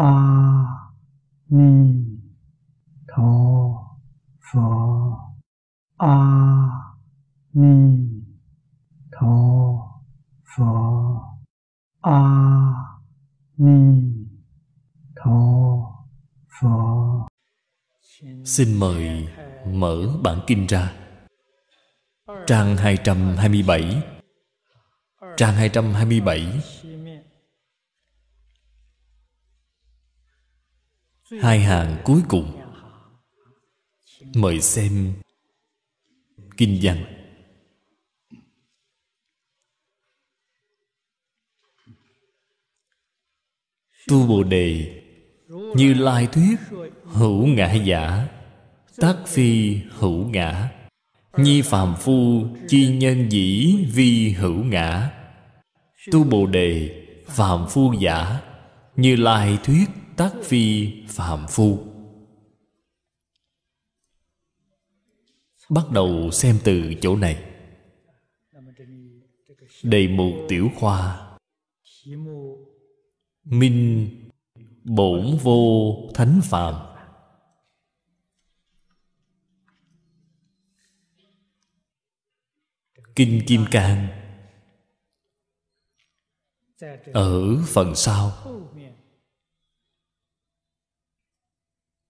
a ni tho pho a ni tho pho a ni tho pho Xin mời mở bản kinh ra Trang 227 Trang 227 Hai hàng cuối cùng. Mời xem Kinh văn. Tu Bồ Đề, Như Lai Thuyết, Hữu ngã giả, Tác phi hữu ngã, Nhi phàm phu Chi nhân dĩ vi hữu ngã, Tu Bồ Đề, Phàm phu giả, Như Lai Thuyết. Tác phi phạm phu. Bắt đầu xem từ chỗ này. Đề mục tiểu khoa. Minh Bổn vô thánh phàm. Kinh Kim Cang. Ở phần sau.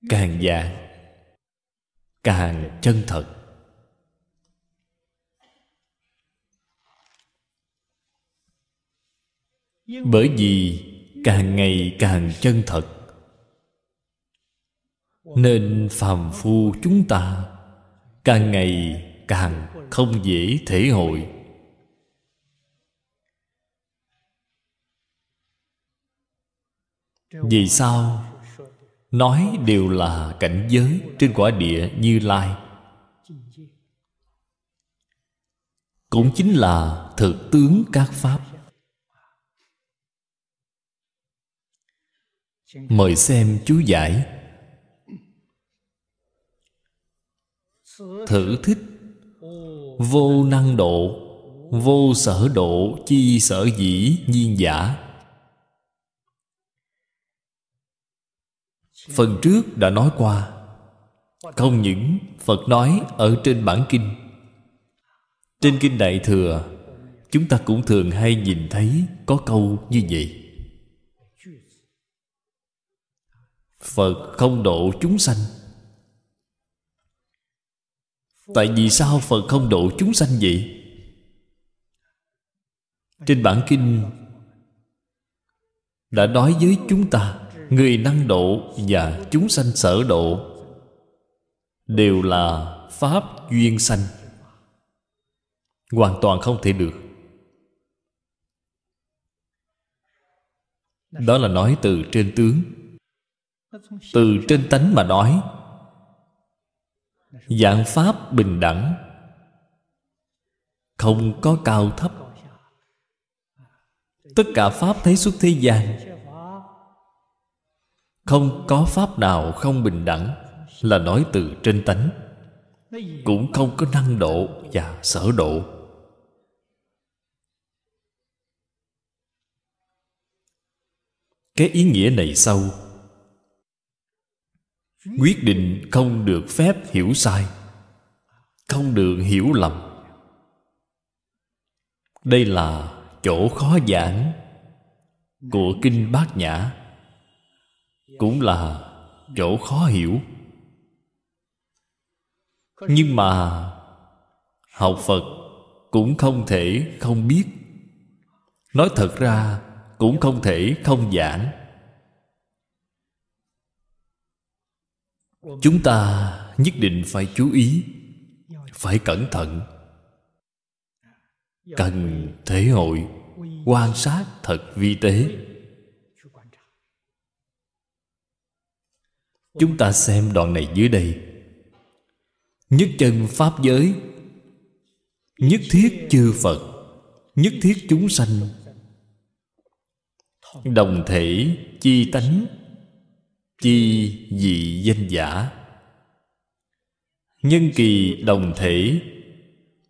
Càng dạng Càng chân thật. Bởi vì càng ngày càng chân thật, Nên phàm phu chúng ta Càng ngày càng không dễ thể hội. Vì sao? Nói đều là cảnh giới Trên quả địa như lai. Cũng chính là thực tướng các Pháp. Mời xem chú giải. Thử thích. Vô năng độ, Vô sở độ, Chi sở dĩ, nhiên giả. Phần trước đã nói qua. Không những Phật nói ở trên bản kinh. Trên kinh Đại Thừa, Chúng ta cũng thường hay nhìn thấy Có câu như vậy. Phật không độ chúng sanh. Tại vì sao Phật không độ chúng sanh vậy? Trên bản kinh Đã nói với chúng ta Người năng độ và chúng sanh sở độ Đều là Pháp duyên sanh. Hoàn toàn không thể được. Đó là nói từ trên tướng. Từ trên tánh mà nói. Dạng pháp bình đẳng. Không có cao thấp. Tất cả pháp thấy xuất thế gian không có pháp nào không bình đẳng, là nói từ trên tánh. Cũng không có năng độ và sở độ. Cái ý nghĩa này sâu quyết định không được phép hiểu sai, không được hiểu lầm. Đây là chỗ khó giảng của kinh bát nhã cũng là chỗ khó hiểu. Nhưng mà học phật cũng không thể không biết. Nói thật ra cũng không thể không giảng. Chúng ta nhất định phải chú ý, phải cẩn thận. Cần thể hội quan sát thật vi tế. Chúng ta xem đoạn này dưới đây. Nhất chân pháp giới. Nhất thiết chư phật. Nhất thiết chúng sanh. Đồng thể chi tánh. Chi dị danh giả. Nhân kỳ đồng thể.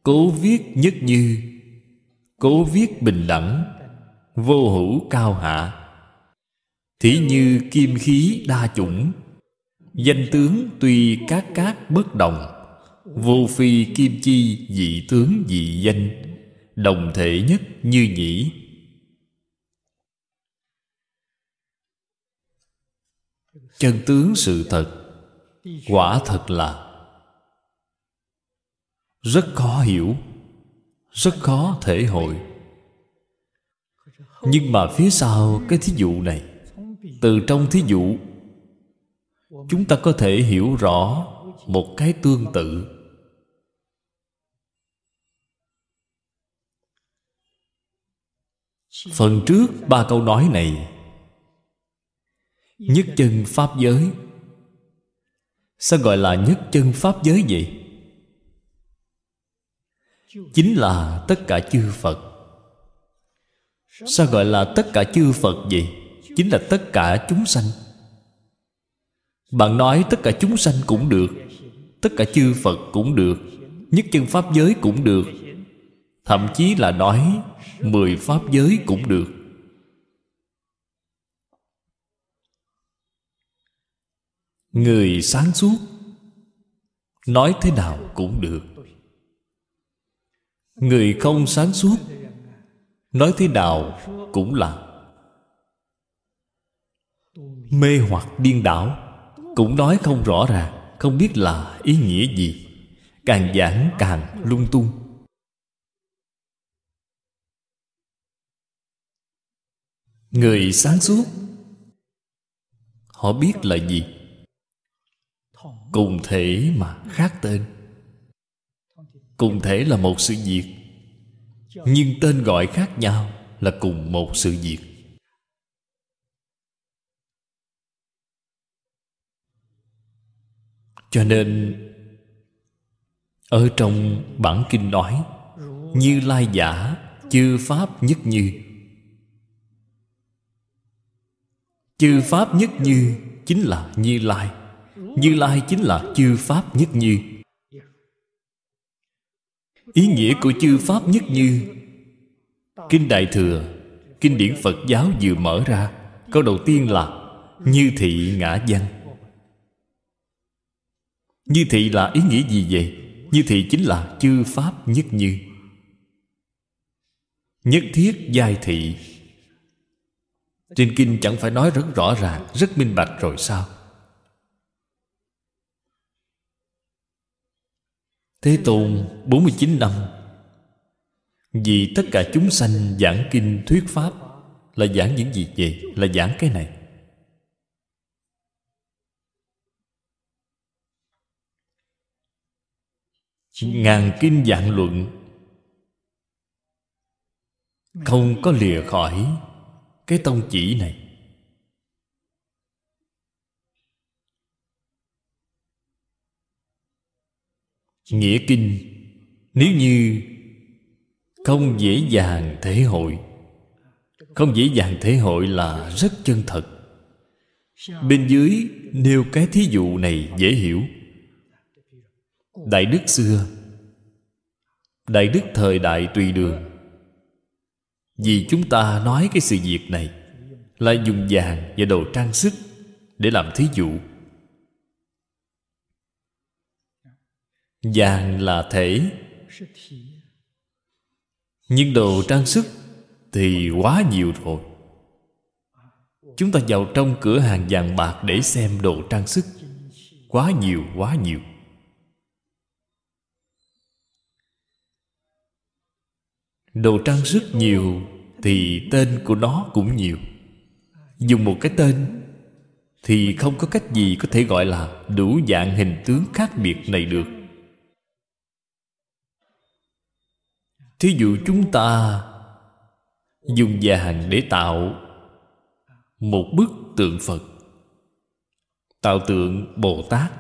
Cố viết nhất như. Cố viết bình đẳng. Vô hữu cao hạ. Thí như kim khí đa chủng. Danh tướng tuy các các bất đồng, Vô phi kim chi dị tướng dị danh, Đồng thể nhất như nhĩ. Chân tướng sự thật, Quả thật là Rất khó hiểu, Rất khó thể hội. Nhưng mà phía sau cái thí dụ này, Từ trong thí dụ Chúng ta có thể hiểu rõ Một cái tương tự Phần trước ba câu nói này, Nhất chân Pháp giới Sao gọi là nhất chân Pháp giới vậy? Chính là tất cả chư Phật Sao gọi là tất cả chư Phật vậy? Chính là tất cả chúng sanh bạn nói tất cả chúng sanh cũng được, Tất cả chư Phật cũng được, Nhất chân Pháp giới cũng được. Thậm chí là nói Mười Pháp giới cũng được. Người sáng suốt, nói thế nào cũng được. Người không sáng suốt, nói thế nào cũng là. Mê hoặc điên đảo cũng nói không rõ ràng, không biết là ý nghĩa gì. Càng giảng càng lung tung. Người sáng suốt. Họ biết là gì? Cùng thể mà khác tên. Cùng thể là một sự việc. Nhưng tên gọi khác nhau là cùng một sự việc. Cho nên, ở trong bản kinh nói, như lai giả, chư pháp nhất như. Chư pháp nhất như chính là như lai. Như lai chính là chư pháp nhất như. Ý nghĩa của chư pháp nhất như, kinh đại thừa, kinh điển phật giáo vừa mở ra, câu đầu tiên là như thị ngã văn như thị là ý nghĩa gì vậy? Như thị chính là chư pháp nhất như. Nhất thiết giai thị. Trên kinh chẳng phải nói rất rõ ràng, rất minh bạch rồi sao? Thế Tôn 49 năm. Vì tất cả chúng sanh giảng kinh thuyết pháp, Là giảng những gì vậy? Là giảng cái này. Ngàn kinh dạng luận. Không có lìa khỏi Cái tông chỉ này. Nghĩa kinh, nếu như không dễ dàng thể hội, không dễ dàng thể hội là rất chân thật. Bên dưới nêu cái thí dụ này dễ hiểu. Đại đức xưa đại đức thời đại tùy đường. Vì chúng ta nói cái sự việc này là dùng vàng và đồ trang sức để làm thí dụ. Vàng là thể, nhưng đồ trang sức thì quá nhiều rồi. Chúng ta vào trong cửa hàng vàng bạc để xem đồ trang sức. Quá nhiều quá nhiều. Đồ trang sức nhiều thì tên của nó cũng nhiều. Dùng một cái tên thì không có cách gì có thể gọi là đủ dạng hình tướng khác biệt này được. Thí dụ chúng ta dùng vàng để tạo một bức tượng phật, tạo tượng bồ tát,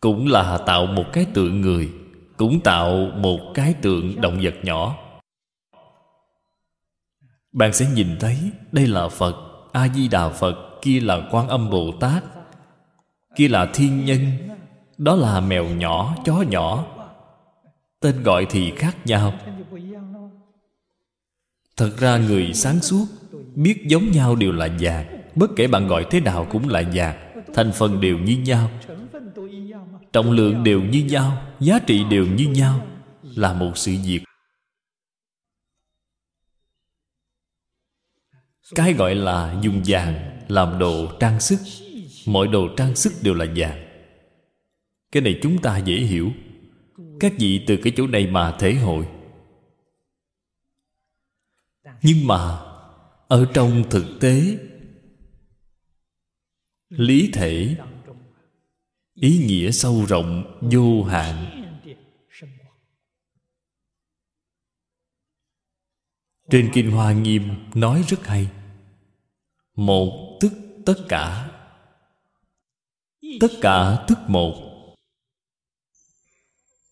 cũng là tạo một cái tượng người cũng tạo một cái tượng động vật nhỏ. Bạn sẽ nhìn thấy đây là phật a di đà phật, kia là quan âm bồ tát kia là thiên nhân, đó là mèo nhỏ, chó nhỏ, tên gọi thì khác nhau. Thật ra người sáng suốt biết giống nhau đều là vàng bất kể bạn gọi thế nào cũng là vàng thành phần đều như nhau trọng lượng đều như nhau, giá trị đều như nhau, là một sự việc. Cái gọi là dùng vàng làm đồ trang sức. Mọi đồ trang sức đều là vàng. Cái này chúng ta dễ hiểu. Các vị từ cái chỗ này mà thể hội. Nhưng mà, ở trong thực tế, lý thể ý nghĩa sâu rộng, vô hạn. Trên kinh hoa nghiêm nói rất hay. Một tức tất cả. Tất cả tức một.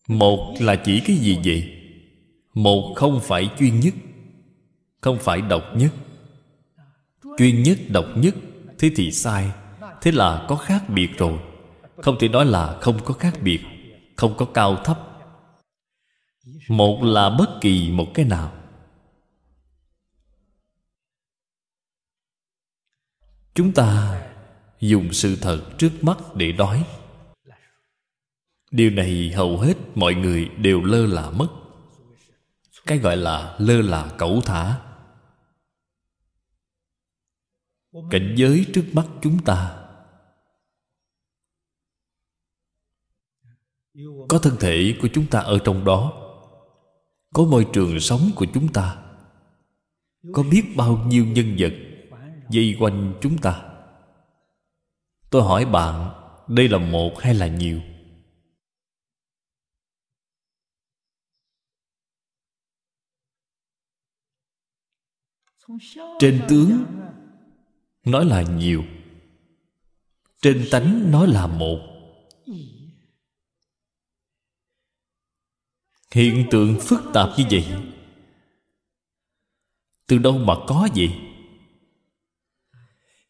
Một là chỉ cái gì vậy? Một không phải chuyên nhất, không phải độc nhất. Chuyên nhất, độc nhất, thế thì sai, thế là có khác biệt rồi không thể nói là không có khác biệt, không có cao thấp. Một là bất kỳ một cái nào. Chúng ta dùng sự thật trước mắt để đói điều này hầu hết mọi người đều lơ là mất. Cái gọi là lơ là cẩu thả. Cảnh giới trước mắt chúng ta có thân thể của chúng ta ở trong đó. Có môi trường sống của chúng ta. Có biết bao nhiêu nhân vật dây quanh chúng ta? Tôi hỏi bạn đây là một hay là nhiều? Trên tướng nói là nhiều. Trên tánh nói là một hiện tượng phức tạp như vậy, từ đâu mà có vậy?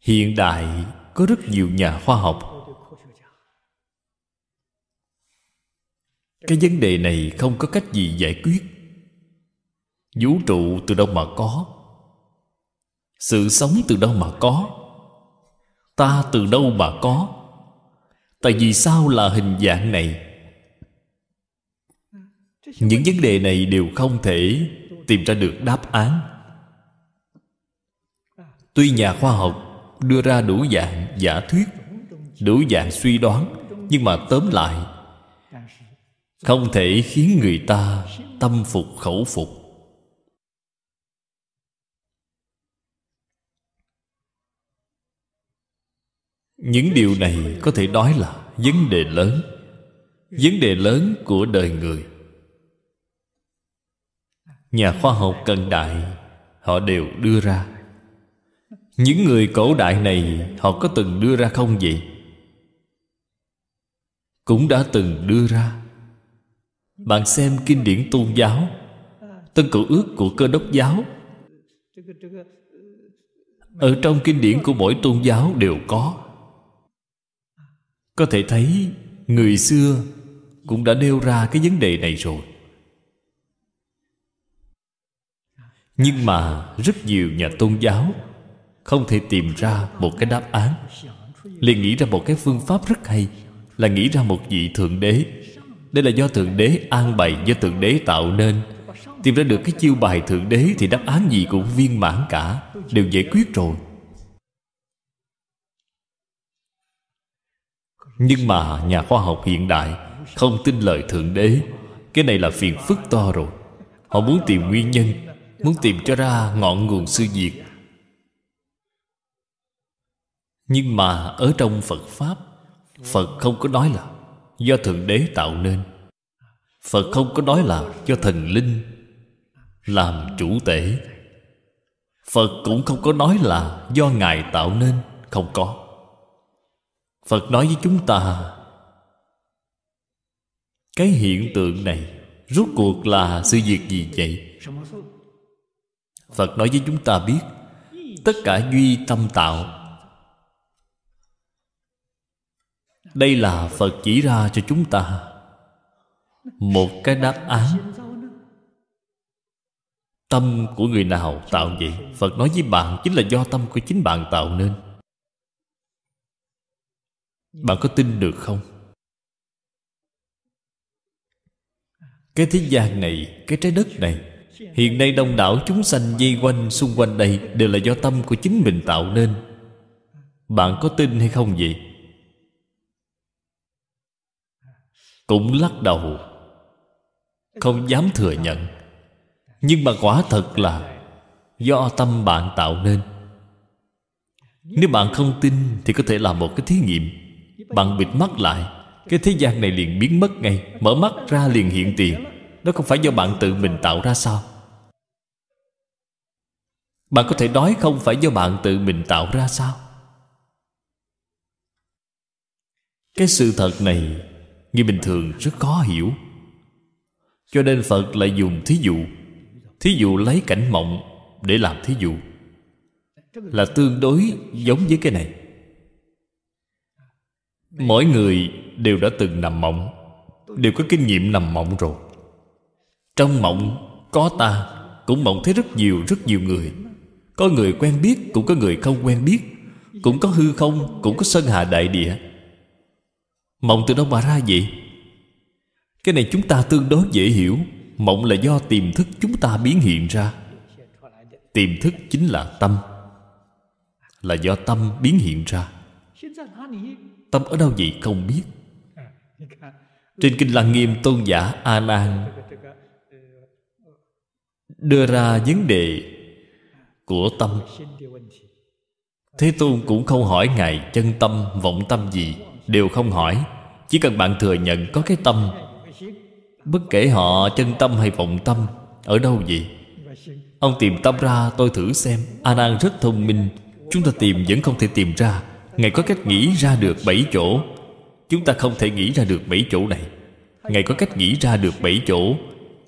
Hiện đại có rất nhiều nhà khoa học. Cái vấn đề này không có cách gì giải quyết. Vũ trụ từ đâu mà có? Sự sống từ đâu mà có? Ta từ đâu mà có? Tại vì sao là hình dạng này? Những vấn đề này đều không thể tìm ra được đáp án. Tuy nhà khoa học đưa ra đủ dạng giả thuyết, đủ dạng suy đoán, nhưng mà tóm lại, không thể khiến người ta tâm phục khẩu phục. Những điều này có thể nói là vấn đề lớn. Vấn đề lớn của đời người nhà khoa học cận đại, họ đều đưa ra. Những người cổ đại này, họ có từng đưa ra không vậy? Cũng đã từng đưa ra. Bạn xem kinh điển tôn giáo, tân cựu ước của cơ đốc giáo. Ở trong kinh điển của mỗi tôn giáo đều có. Có thể thấy, người xưa cũng đã nêu ra cái vấn đề này rồi. Nhưng mà rất nhiều nhà tôn giáo không thể tìm ra một cái đáp án. Liền nghĩ ra một cái phương pháp rất hay, là nghĩ ra một vị thượng đế. Đây là do thượng đế an bày, do thượng đế tạo nên. Tìm ra được cái chiêu bài thượng đế thì đáp án gì cũng viên mãn cả, đều giải quyết rồi. Nhưng mà nhà khoa học hiện đại không tin lời thượng đế. Cái này là phiền phức to rồi. Họ muốn tìm nguyên nhân muốn tìm cho ra ngọn nguồn sư diệt nhưng mà ở trong phật pháp, phật không có nói là do thượng đế tạo nên. Phật không có nói là do thần linh làm chủ tể phật cũng không có nói là do ngài tạo nên, không có. Phật nói với chúng ta, cái hiện tượng này rốt cuộc là sự việc gì vậy? Phật nói với chúng ta biết, tất cả duy tâm tạo. Đây là phật chỉ ra cho chúng ta một cái đáp án. Tâm của người nào tạo vậy? Phật nói với bạn chính là do tâm của chính bạn tạo nên. Bạn có tin được không? Cái thế gian này, Cái trái đất này Hiện nay đông đảo chúng sanh dây quanh, xung quanh đây Đều là do tâm của chính mình tạo nên. Bạn có tin hay không vậy? Cũng lắc đầu. Không dám thừa nhận. Nhưng mà quả thật là Do tâm bạn tạo nên. Nếu bạn không tin Thì có thể làm một cái thí nghiệm. Bạn bịt mắt lại, Cái thế gian này liền biến mất ngay, Mở mắt ra liền hiện tiền nó không phải do bạn tự mình tạo ra sao? Bạn có thể nói không phải do bạn tự mình tạo ra sao? Cái sự thật này, Người bình thường rất khó hiểu. Cho nên Phật lại dùng thí dụ. Thí dụ lấy cảnh mộng Để làm thí dụ. Là tương đối giống với cái này. Mỗi người đều đã từng nằm mộng, Đều có kinh nghiệm nằm mộng rồi. Trong mộng, có ta, Cũng mộng thấy rất nhiều rất nhiều người. Có người quen biết, Cũng có người không quen biết. Cũng có hư không, Cũng có sơn hà đại địa. Mộng từ đâu mà ra vậy? Cái này chúng ta tương đối dễ hiểu. Mộng là do tiềm thức chúng ta biến hiện ra. Tiềm thức chính là tâm. Là do tâm biến hiện ra. Tâm ở đâu vậy không biết. Trên Kinh Lăng Nghiêm Tôn giả A Nan Đưa ra vấn đề Của tâm. Thế Tôn cũng không hỏi Ngài chân tâm, vọng tâm gì Đều không hỏi. Chỉ cần bạn thừa nhận có cái tâm Bất kể họ chân tâm hay vọng tâm Ở đâu vậy Ông tìm tâm ra tôi thử xem. A Nan rất thông minh Chúng ta tìm vẫn không thể tìm ra. Ngài có cách nghĩ ra được bảy chỗ. Chúng ta không thể nghĩ ra được bảy chỗ này. Ngài có cách nghĩ ra được bảy chỗ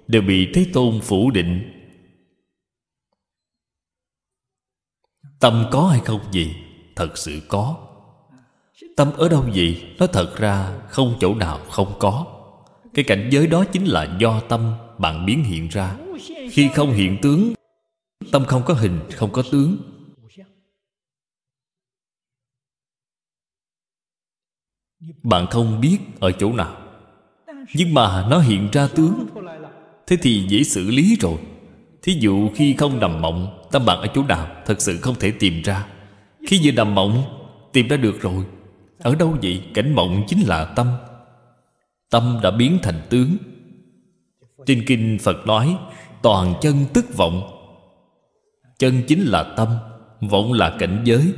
Đều bị Thế Tôn phủ định. Tâm có hay không? Gì? Thật sự có. Tâm ở đâu? Vậy Nó thật ra không chỗ nào không có. Cái cảnh giới đó chính là do tâm bạn biến hiện ra. Khi không hiện tướng Tâm không có hình, không có tướng. Bạn không biết ở chỗ nào. Nhưng mà nó hiện ra tướng. Thế thì dễ xử lý rồi. Thí dụ khi không nằm mộng, Tâm bạn ở chỗ nào Thật sự không thể tìm ra. Khi vừa nằm mộng, Tìm ra được rồi. Ở đâu vậy? Cảnh mộng chính là tâm. Tâm đã biến thành tướng. Trên kinh Phật nói, Toàn chân tức vọng. Chân chính là tâm, Vọng là cảnh giới.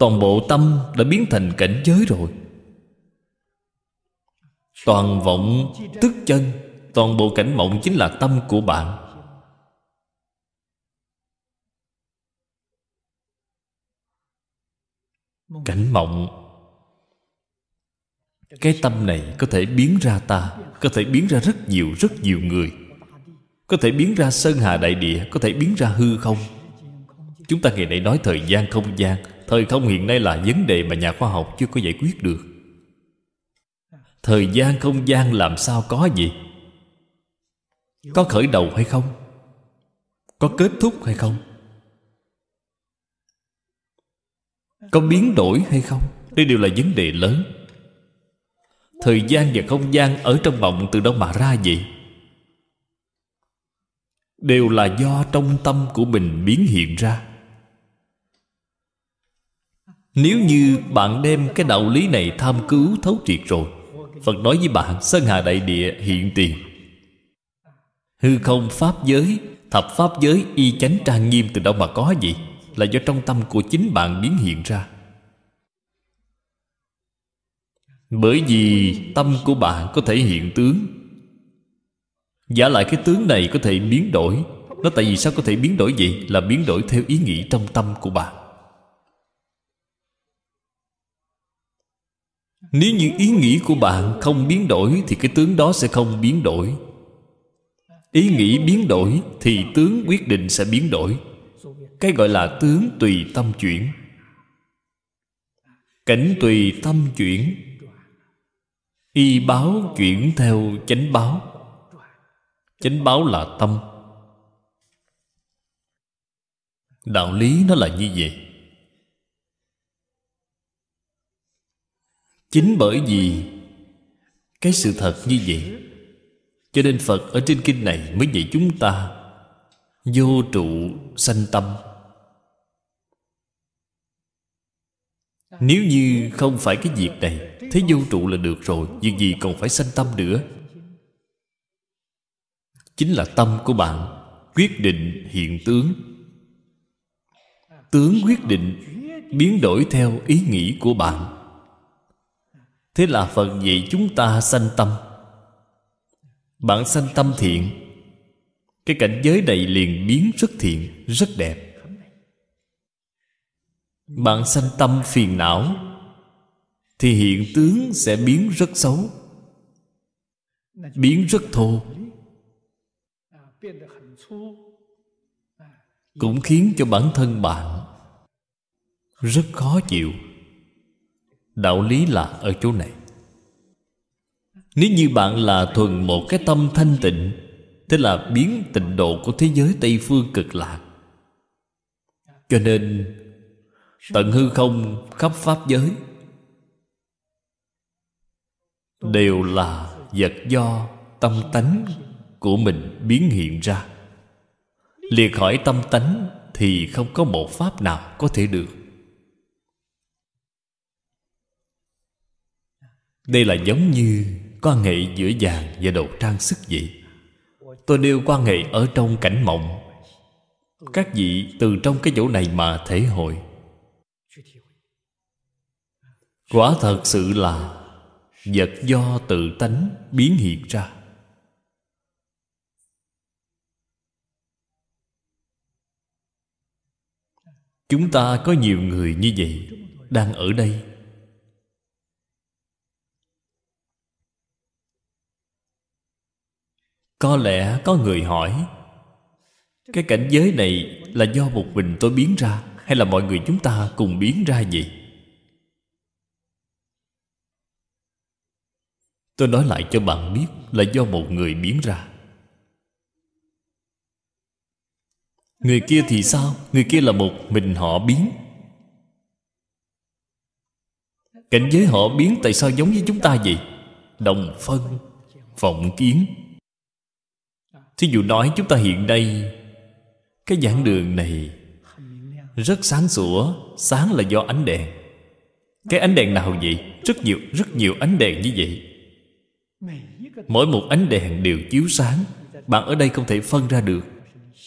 Toàn bộ tâm đã biến thành cảnh giới rồi. Toàn vọng tức chân, Toàn bộ cảnh mộng chính là tâm của bạn. Cảnh mộng. Cái tâm này có thể biến ra ta, Có thể biến ra rất nhiều rất nhiều người. Có thể biến ra sơn hà đại địa, Có thể biến ra hư không? Chúng ta ngày nay nói thời gian không gian, Thời không hiện nay là vấn đề mà nhà khoa học chưa có giải quyết được. Thời gian không gian làm sao có gì? Có khởi đầu hay không? Có kết thúc hay không? Có biến đổi hay không? Đây đều là vấn đề lớn. Thời gian và không gian Ở trong mộng từ đâu mà ra vậy? Đều là do trong tâm của mình biến hiện ra. Nếu như bạn đem cái đạo lý này tham cứu, thấu triệt rồi, Phật nói với bạn, Sơn Hà Đại Địa hiện tiền. Hư không Pháp giới, Thập Pháp giới y chánh trang nghiêm từ đâu mà có vậy? Là do trong tâm của chính bạn biến hiện ra. Bởi vì tâm của bạn có thể hiện tướng. Giả lại cái tướng này có thể biến đổi. Nó tại vì sao có thể biến đổi vậy? Là biến đổi theo ý nghĩ trong tâm của bạn. Nếu như ý nghĩ của bạn không biến đổi, Thì cái tướng đó sẽ không biến đổi. Ý nghĩ biến đổi, Thì tướng quyết định sẽ biến đổi. Cái gọi là tướng tùy tâm chuyển. Cảnh tùy tâm chuyển. Y báo chuyển theo chánh báo. Chánh báo là tâm. Đạo lý nó là như vậy. Chính bởi vì cái sự thật như vậy, cho nên phật ở trên kinh này mới dạy chúng ta vô trụ sanh tâm. Nếu như không phải cái việc này, thế vô trụ là được rồi, việc gì còn phải sanh tâm nữa? Chính là tâm của bạn, quyết định hiện tướng. Tướng quyết định biến đổi theo ý nghĩ của bạn. Thế là phần dạy chúng ta sanh tâm. Bạn sanh tâm thiện. Cái cảnh giới này liền biến rất thiện, rất đẹp bạn sanh tâm phiền não, thì hiện tướng sẽ biến rất xấu, biến rất thô, cũng khiến cho bản thân bạn rất khó chịu. Đạo lý là ở chỗ này. Nếu như bạn là thuần một cái tâm thanh tịnh Thế là biến tịnh độ của thế giới Tây Phương cực lạc, Cho nên Tận hư không khắp Pháp giới. Đều là vật do tâm tánh của mình biến hiện ra. Liệt khỏi tâm tánh Thì không có một pháp nào có thể được. Đây là giống như quan hệ giữa vàng và đồ trang sức vậy. Tôi nêu quan hệ ở trong cảnh mộng. Các vị từ trong cái chỗ này mà thể hội quả thật sự là vật do tự tánh biến hiện ra. Chúng ta có nhiều người như vậy đang ở đây. Có lẽ có người hỏi, cái cảnh giới này là do một mình tôi biến ra hay là mọi người chúng ta cùng biến ra vậy? Tôi nói lại cho bạn biết là do một người biến ra. Người kia thì sao? Người kia là một mình họ biến. Cảnh giới họ biến tại sao giống với chúng ta vậy? Đồng phân, vọng kiến. Thí dụ nói chúng ta hiện nay cái giảng đường này rất sáng sủa, sáng là do ánh đèn. Cái ánh đèn nào vậy? Rất nhiều rất nhiều ánh đèn như vậy mỗi một ánh đèn đều chiếu sáng. Bạn ở đây không thể phân ra được.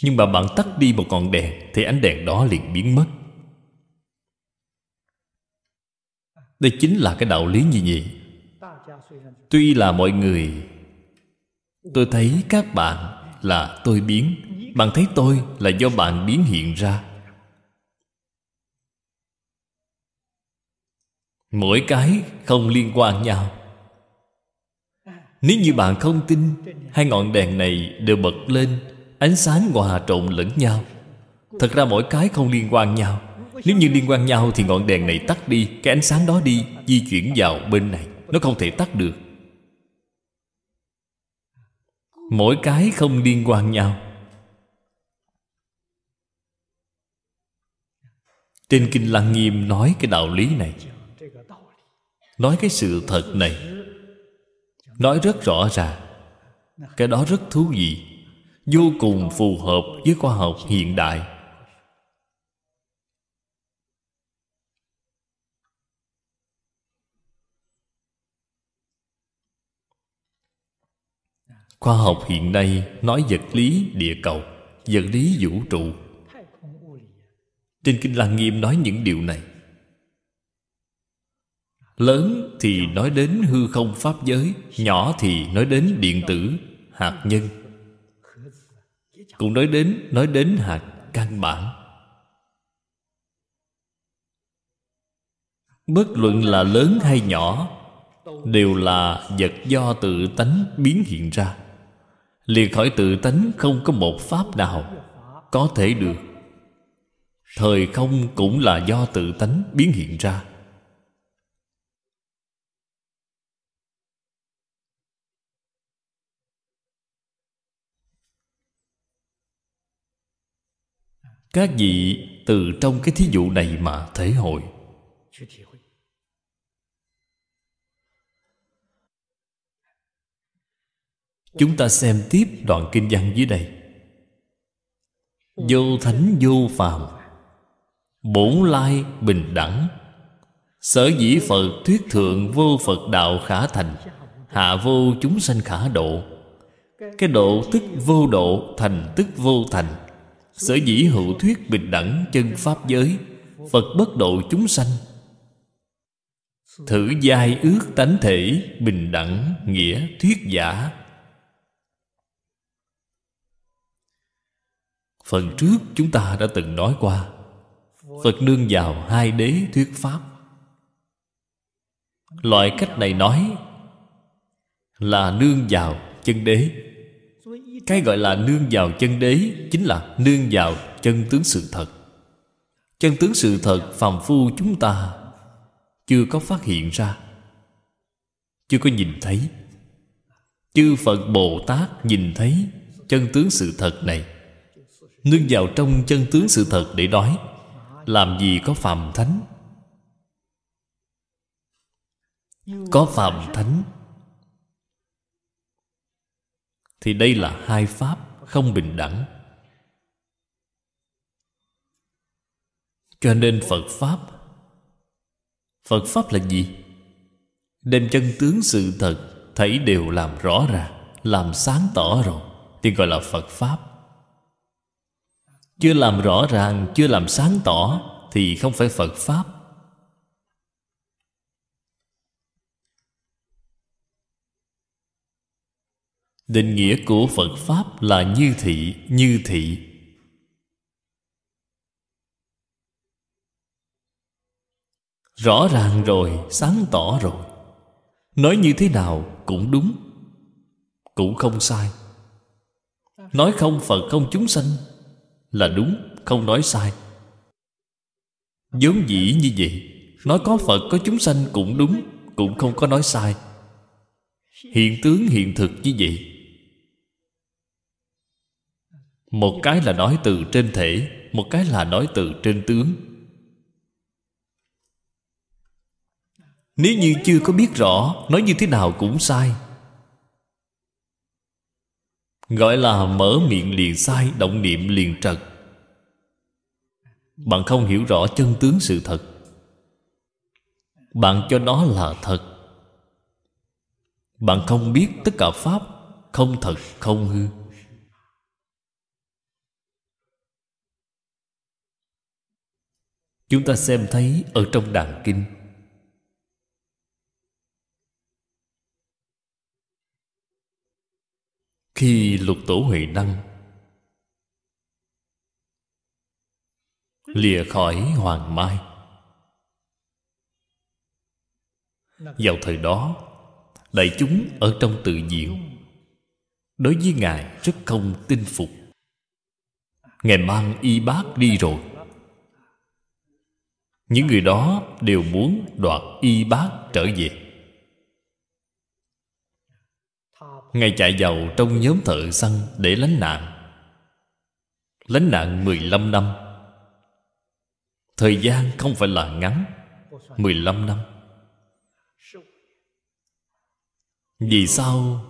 Nhưng mà bạn tắt đi một ngọn đèn, thì ánh đèn đó liền biến mất. Đây chính là cái đạo lý như vậy tuy là mọi người, tôi thấy các bạn là tôi biến. Bạn thấy tôi là do bạn biến hiện ra. Mỗi cái không liên quan nhau nếu như bạn không tin, hai ngọn đèn này đều bật lên, ánh sáng hòa trộn lẫn nhau. Thật ra mỗi cái không liên quan nhau. Nếu như liên quan nhau thì ngọn đèn này tắt đi, cái ánh sáng đó đi, di chuyển vào bên này. Nó không thể tắt được. Mỗi cái không liên quan nhau. Trên kinh lăng nghiêm nói cái đạo lý này. Nói cái sự thật này nói rất rõ ràng cái đó rất thú vị. Vô cùng phù hợp với khoa học hiện đại. Khoa học hiện nay nói vật lý, địa cầu, vật lý vũ trụ. Trên kinh lăng nghiêm nói những điều này lớn thì nói đến hư không pháp giới, nhỏ thì nói đến điện tử, hạt nhân. Cũng nói đến nói đến hạt căn bản. Bất luận là lớn hay nhỏ, đều là vật do tự tánh biến hiện ra. Liền khỏi tự tánh không có một pháp nào có thể được. Thời không cũng là do tự tánh biến hiện ra. Các vị từ trong cái thí dụ này mà thể hội. Chúng ta xem tiếp đoạn kinh văn dưới đây. Vô thánh, vô phàm, bổn lai bình đẳng. Sở dĩ phật thuyết thượng vô phật đạo khả thành, hạ vô chúng sanh khả độ. Cái độ tức vô độ thành tức vô thành sở dĩ hữu thuyết bình đẳng chân pháp giới, phật bất độ chúng sanh. Thử giai ước tánh thể bình đẳng nghĩa thuyết giả. Phần trước chúng ta đã từng nói qua, phật nương vào hai đế thuyết pháp. Loại cách này nói là nương vào chân đế cái gọi là nương vào chân đế chính là nương vào chân tướng sự thật. Chân tướng sự thật phàm phu chúng ta chưa có phát hiện ra, chưa có nhìn thấy. Chư phật bồ tát nhìn thấy chân tướng sự thật này, nương vào trong chân tướng sự thật để đói làm gì có phàm thánh. Có phàm thánh thì đây là hai pháp không bình đẳng. Cho nên phật pháp phật pháp là gì? Đem chân tướng sự thật thấy đều làm rõ ràng làm sáng tỏ rồi, thì gọi là phật pháp. Chưa làm rõ ràng, chưa làm sáng tỏ thì không phải phật pháp. Định nghĩa của phật pháp là như thị như thị. Rõ ràng rồi, sáng tỏ rồi. Nói như thế nào cũng đúng, cũng không sai. Nói không phật không chúng sanh là đúng, không nói sai. Vốn dĩ như vậy, nói có phật có chúng sanh cũng đúng, cũng không có nói sai. Hiện tướng hiện thực như vậy một cái là nói từ trên thể, một cái là nói từ trên tướng. Nếu như chưa có biết rõ, nói như thế nào cũng sai. Gọi là mở miệng liền sai, động niệm liền trật. Bạn không hiểu rõ chân tướng sự thật. Bạn cho nó là thật. Bạn không biết tất cả pháp không thật, không hư. Chúng ta xem thấy ở trong đàn kinh. Khi lục tổ huệ năng lìa khỏi hoàng mai, vào thời đó, đại chúng ở trong tự diện đối với ngài rất không tin phục. Ngài mang y bác đi rồi những người đó đều muốn đoạt y bát trở về. Ngài chạy vào trong nhóm thợ săn để lánh nạn. Lánh nạn 15 năm. Thời gian không phải là ngắn 15 năm. Vì sao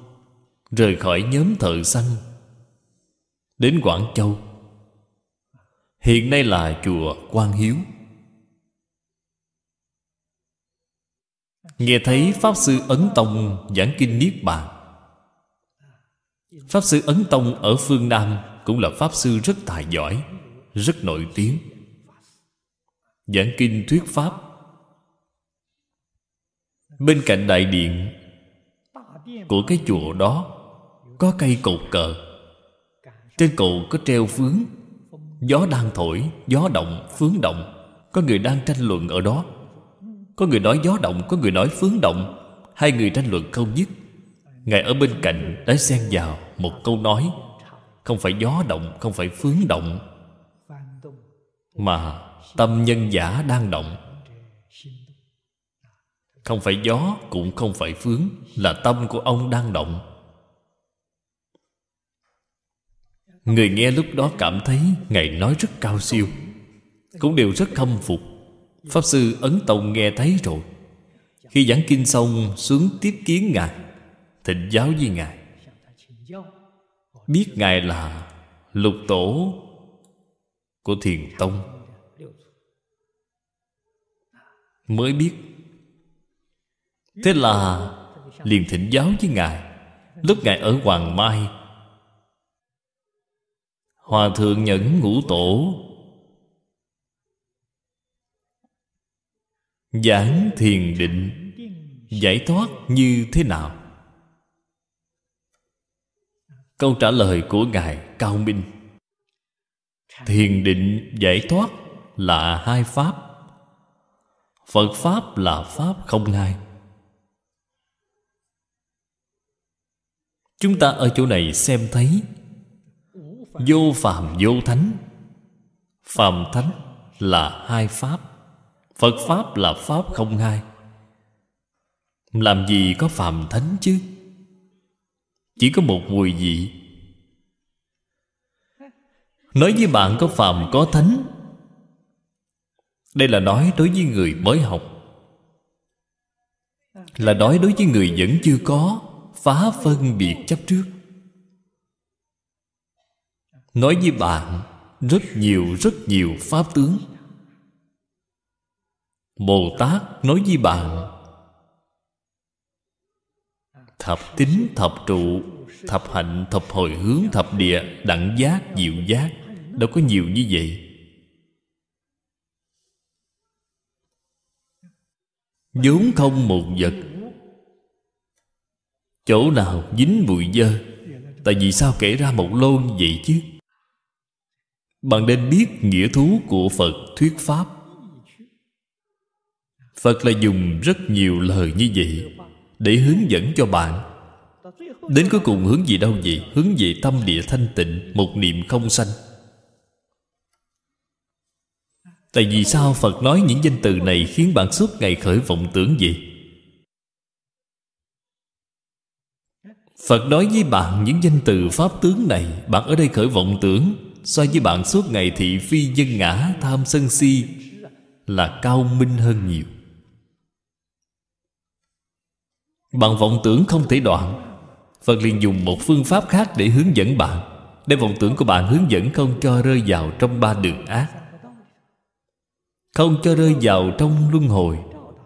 Rời khỏi nhóm thợ săn Đến Quảng Châu? Hiện nay là chùa quan Hiếu. Nghe thấy Pháp Sư Ấn Tông giảng kinh Niết Bàn. Pháp Sư Ấn Tông ở phương Nam Cũng là Pháp Sư rất tài giỏi Rất nổi tiếng. Giảng kinh thuyết Pháp. Bên cạnh đại điện Của cái chùa đó Có cây cột cờ. Trên cột có treo phướng Gió đang thổi Gió động, phướng động. Có người đang tranh luận ở đó. Có người nói gió động Có người nói phướng động. Hai người tranh luận không dứt. Ngài ở bên cạnh đã xen vào một câu nói. Không phải gió động, không phải phướng động Mà tâm nhân giả đang động. Không phải gió cũng không phải phướng Là tâm của ông đang động. Người nghe lúc đó cảm thấy ngài nói rất cao siêu cũng đều rất khâm phục pháp sư ấn tông nghe thấy rồi. Khi giảng kinh xong, xuống tiếp kiến ngài thịnh giáo với ngài. Biết ngài là lục tổ của thiền tông. Mới biết. Thế là liền thỉnh giáo với ngài. Lúc ngài ở hoàng mai, hòa thượng nhẫn ngũ tổ giảng thiền định, giải thoát như thế nào? Câu trả lời của ngài cao minh. Thiền định giải thoát là hai pháp. Phật pháp là pháp không hai. Chúng ta ở chỗ này xem thấy, vô phàm vô thánh, phàm thánh là hai pháp phật pháp là pháp không hai. Làm gì có phàm thánh chứ? Chỉ có một mùi vị. Nói với bạn có phàm có thánh. Đây là nói đối với người mới học. Là nói đối với người vẫn chưa có, phá phân biệt chấp trước. Nói với bạn, rất nhiều rất nhiều pháp tướng bồ tát nói với bạn, thập tính thập trụ, thập hạnh, thập hồi hướng, thập địa, đẳng giác, diệu giác, đâu có nhiều như vậy. Vốn không một vật. Chỗ nào dính bụi dơ? Tại vì sao kể ra một lô như vậy chứ? Bạn nên biết nghĩa thú của phật thuyết pháp phật là dùng rất nhiều lời như vậy để hướng dẫn cho bạn. Đến cuối cùng hướng gì đâu vậy? Hướng về tâm địa thanh tịnh, một niệm không sanh. Tại vì sao phật nói những danh từ này khiến bạn suốt ngày khởi vọng tưởng gì? Phật nói với bạn những danh từ pháp tướng này, bạn ở đây khởi vọng tưởng. So với bạn suốt ngày thị phi dân ngã, tham sân si là cao minh hơn nhiều. Bạn vọng tưởng không thể đoạn, phật liền dùng một phương pháp khác để hướng dẫn bạn, để vọng tưởng của bạn hướng dẫn không cho rơi vào trong ba đường ác. Không cho rơi vào trong luân hồi,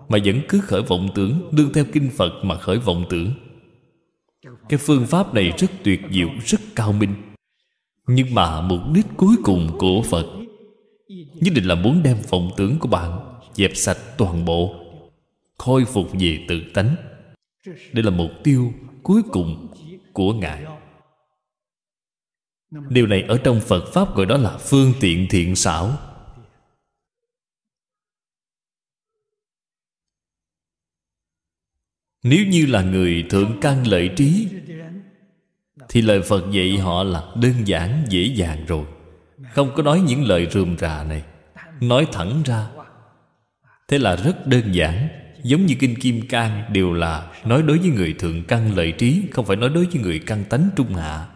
mà vẫn cứ khởi vọng tưởng đương theo kinh phật mà khởi vọng tưởng. Cái phương pháp này rất tuyệt diệu, rất cao minh. Nhưng mà mục đích cuối cùng của phật, nhất định là muốn đem vọng tưởng của bạn dẹp sạch toàn bộ, khôi phục về tự tánh đây là mục tiêu cuối cùng của ngài. Điều này ở trong phật pháp gọi đó là phương tiện thiện xảo. Nếu như là người thượng căn lợi trí, thì lời phật dạy họ là đơn giản, dễ dàng rồi. Không có nói những lời rườm rà này. Nói thẳng ra, thế là rất đơn giản giống như kinh kim cang, đều là nói đối với người thượng căn lợi trí, không phải nói đối với người căn tánh trung hạ.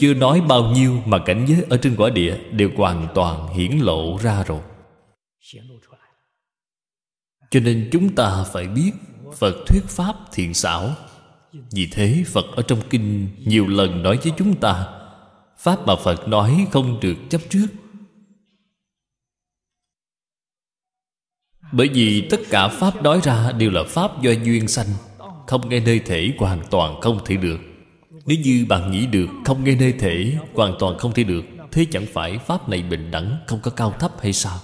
Chưa nói bao nhiêu mà cảnh giới ở trên quả địa đều hoàn toàn hiển lộ ra rồi. Cho nên chúng ta phải biết phật thuyết pháp thiện xảo. Vì thế phật ở trong kinh nhiều lần nói với chúng ta, pháp mà phật nói không được chấp trước bởi vì tất cả pháp nói ra đều là pháp do duyên sanh. Không nghe nơi thể, hoàn toàn không thể được. Nếu như bạn nghĩ được không nghe nơi thể, hoàn toàn không thể được, thế chẳng phải pháp này bình đẳng, không có cao thấp hay sao?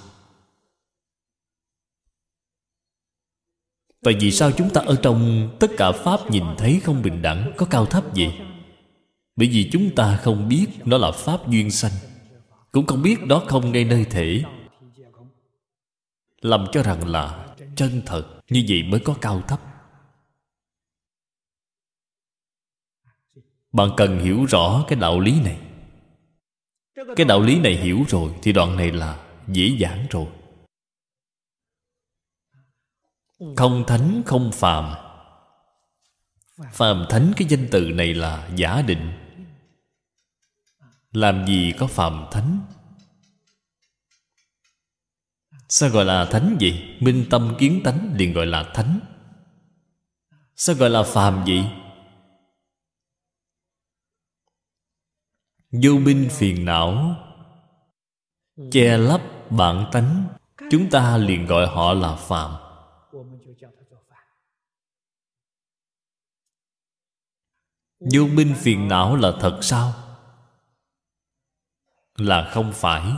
Tại vì sao chúng ta ở trong tất cả Pháp nhìn thấy không bình đẳng, Có cao thấp gì? Bởi vì chúng ta không biết nó là Pháp duyên sanh. Cũng không biết đó không ngay nơi thể làm cho rằng là chân thật, Như vậy mới có cao thấp. Bạn cần hiểu rõ cái đạo lý này. Cái đạo lý này hiểu rồi Thì đoạn này là dễ dàng rồi. Không thánh không phàm. Phàm thánh cái danh từ này là giả định. Làm gì có phàm thánh? Sao gọi là thánh gì minh tâm kiến tánh liền gọi là thánh. Sao gọi là phàm gì vô minh phiền não, che lấp bản tánh. Chúng ta liền gọi họ là phàm. Vô minh phiền não là thật sao? Là không phải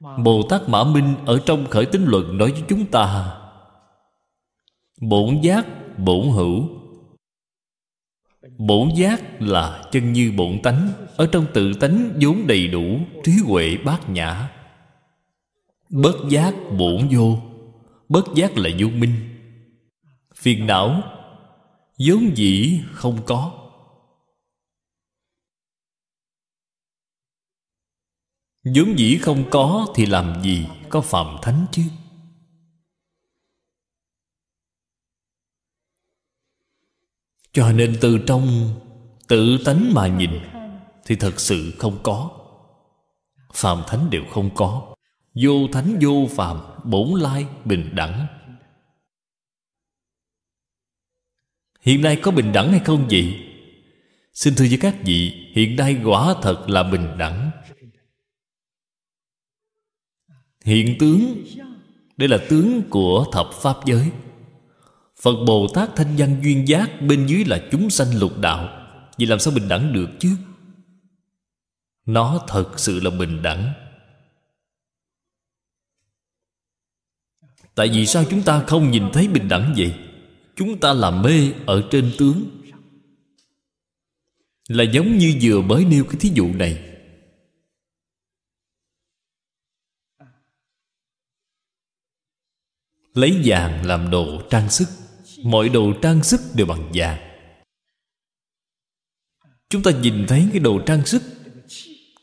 bồ tát mã minh ở trong khởi tín luận nói với chúng ta. Bổn giác, bổn hữu. Bổn giác là chân như bổn tánh, ở trong tự tánh vốn đầy đủ, trí huệ bát nhã. Bất giác, bổn vô. Bất giác là vô minh. Phiền não. Vốn dĩ không có. Vốn dĩ không có thì làm gì có phạm thánh chứ? Cho nên từ trong tự tánh mà nhìn thì thật sự không có. Phàm thánh đều không có. Vô thánh, vô phàm, bổn lai bình đẳng. Hiện nay có bình đẳng hay không vậy? Xin thưa với các vị, hiện nay quả thật là bình đẳng hiện tướng. Đây là tướng của thập pháp giới. Phật Bồ Tát thanh văn duyên giác Bên dưới là chúng sanh lục đạo. Vậy làm sao bình đẳng được chứ? Nó thật sự là bình đẳng. Tại vì sao chúng ta không nhìn thấy bình đẳng vậy? Chúng ta làm mê ở trên tướng. Là giống như vừa mới nêu cái thí dụ này. Lấy vàng làm đồ trang sức. Mọi đồ trang sức đều bằng vàng. Chúng ta nhìn thấy cái đồ trang sức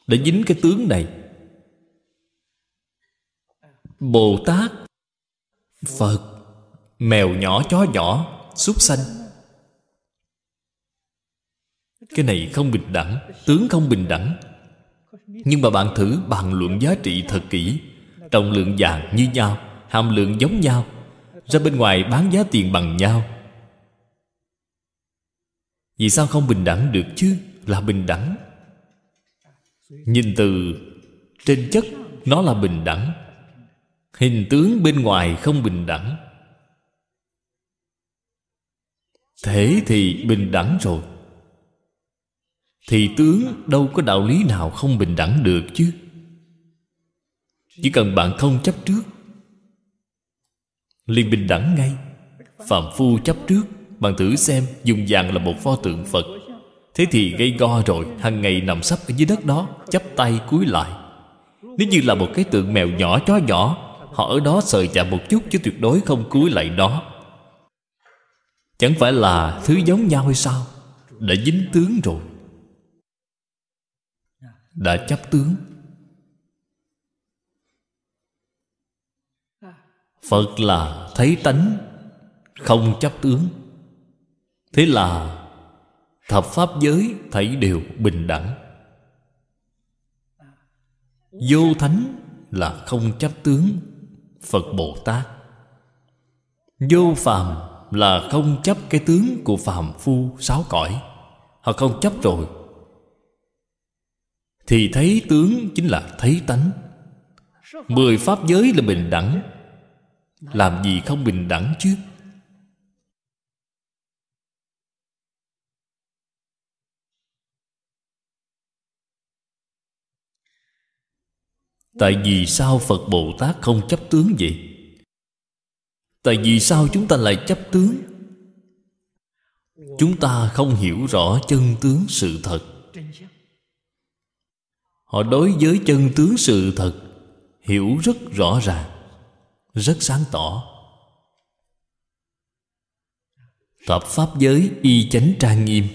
Đã dính cái tướng này. Bồ Tát, Phật, Mèo nhỏ, chó nhỏ, Súc sanh. Cái này không bình đẳng, Tướng không bình đẳng. Nhưng mà bạn thử bàn luận giá trị thật kỹ, Trọng lượng vàng như nhau. Hàm lượng giống nhau, ra bên ngoài bán giá tiền bằng nhau. Vì sao không bình đẳng được chứ? Là bình đẳng. Nhìn từ trên chất, Nó là bình đẳng. Hình tướng bên ngoài không bình đẳng. Thế thì bình đẳng rồi. Thì tướng đâu có đạo lý nào không bình đẳng được chứ? Chỉ cần bạn không chấp trước liền bình đẳng ngay. Phạm phu chấp trước bạn thử xem dùng vàng là một pho tượng phật. Thế thì gây go rồi hàng ngày nằm sấp ở dưới đất đó, chắp tay cúi lại. Nếu như là một cái tượng mèo nhỏ chó nhỏ, họ ở đó sờ chạm một chút chứ tuyệt đối không cúi lại đó. Chẳng phải là thứ giống nhau hay sao? Đã dính tướng rồi. Đã chấp tướng. Phật là thấy tánh, không chấp tướng. Thế là thập pháp giới thấy đều bình đẳng. Vô thánh là không chấp tướng, phật bồ tát. Vô phàm là không chấp cái tướng của phàm phu sáu cõi. Họ không chấp rồi. Thì thấy tướng chính là thấy tánh. Mười pháp giới là bình đẳng làm gì không bình đẳng chứ tại vì sao phật bồ tát không chấp tướng vậy? Tại vì sao chúng ta lại chấp tướng? Chúng ta không hiểu rõ chân tướng sự thật. Họ đối với chân tướng sự thật hiểu rất rõ ràng rất sáng tỏ. Thập Pháp giới y chánh trang nghiêm.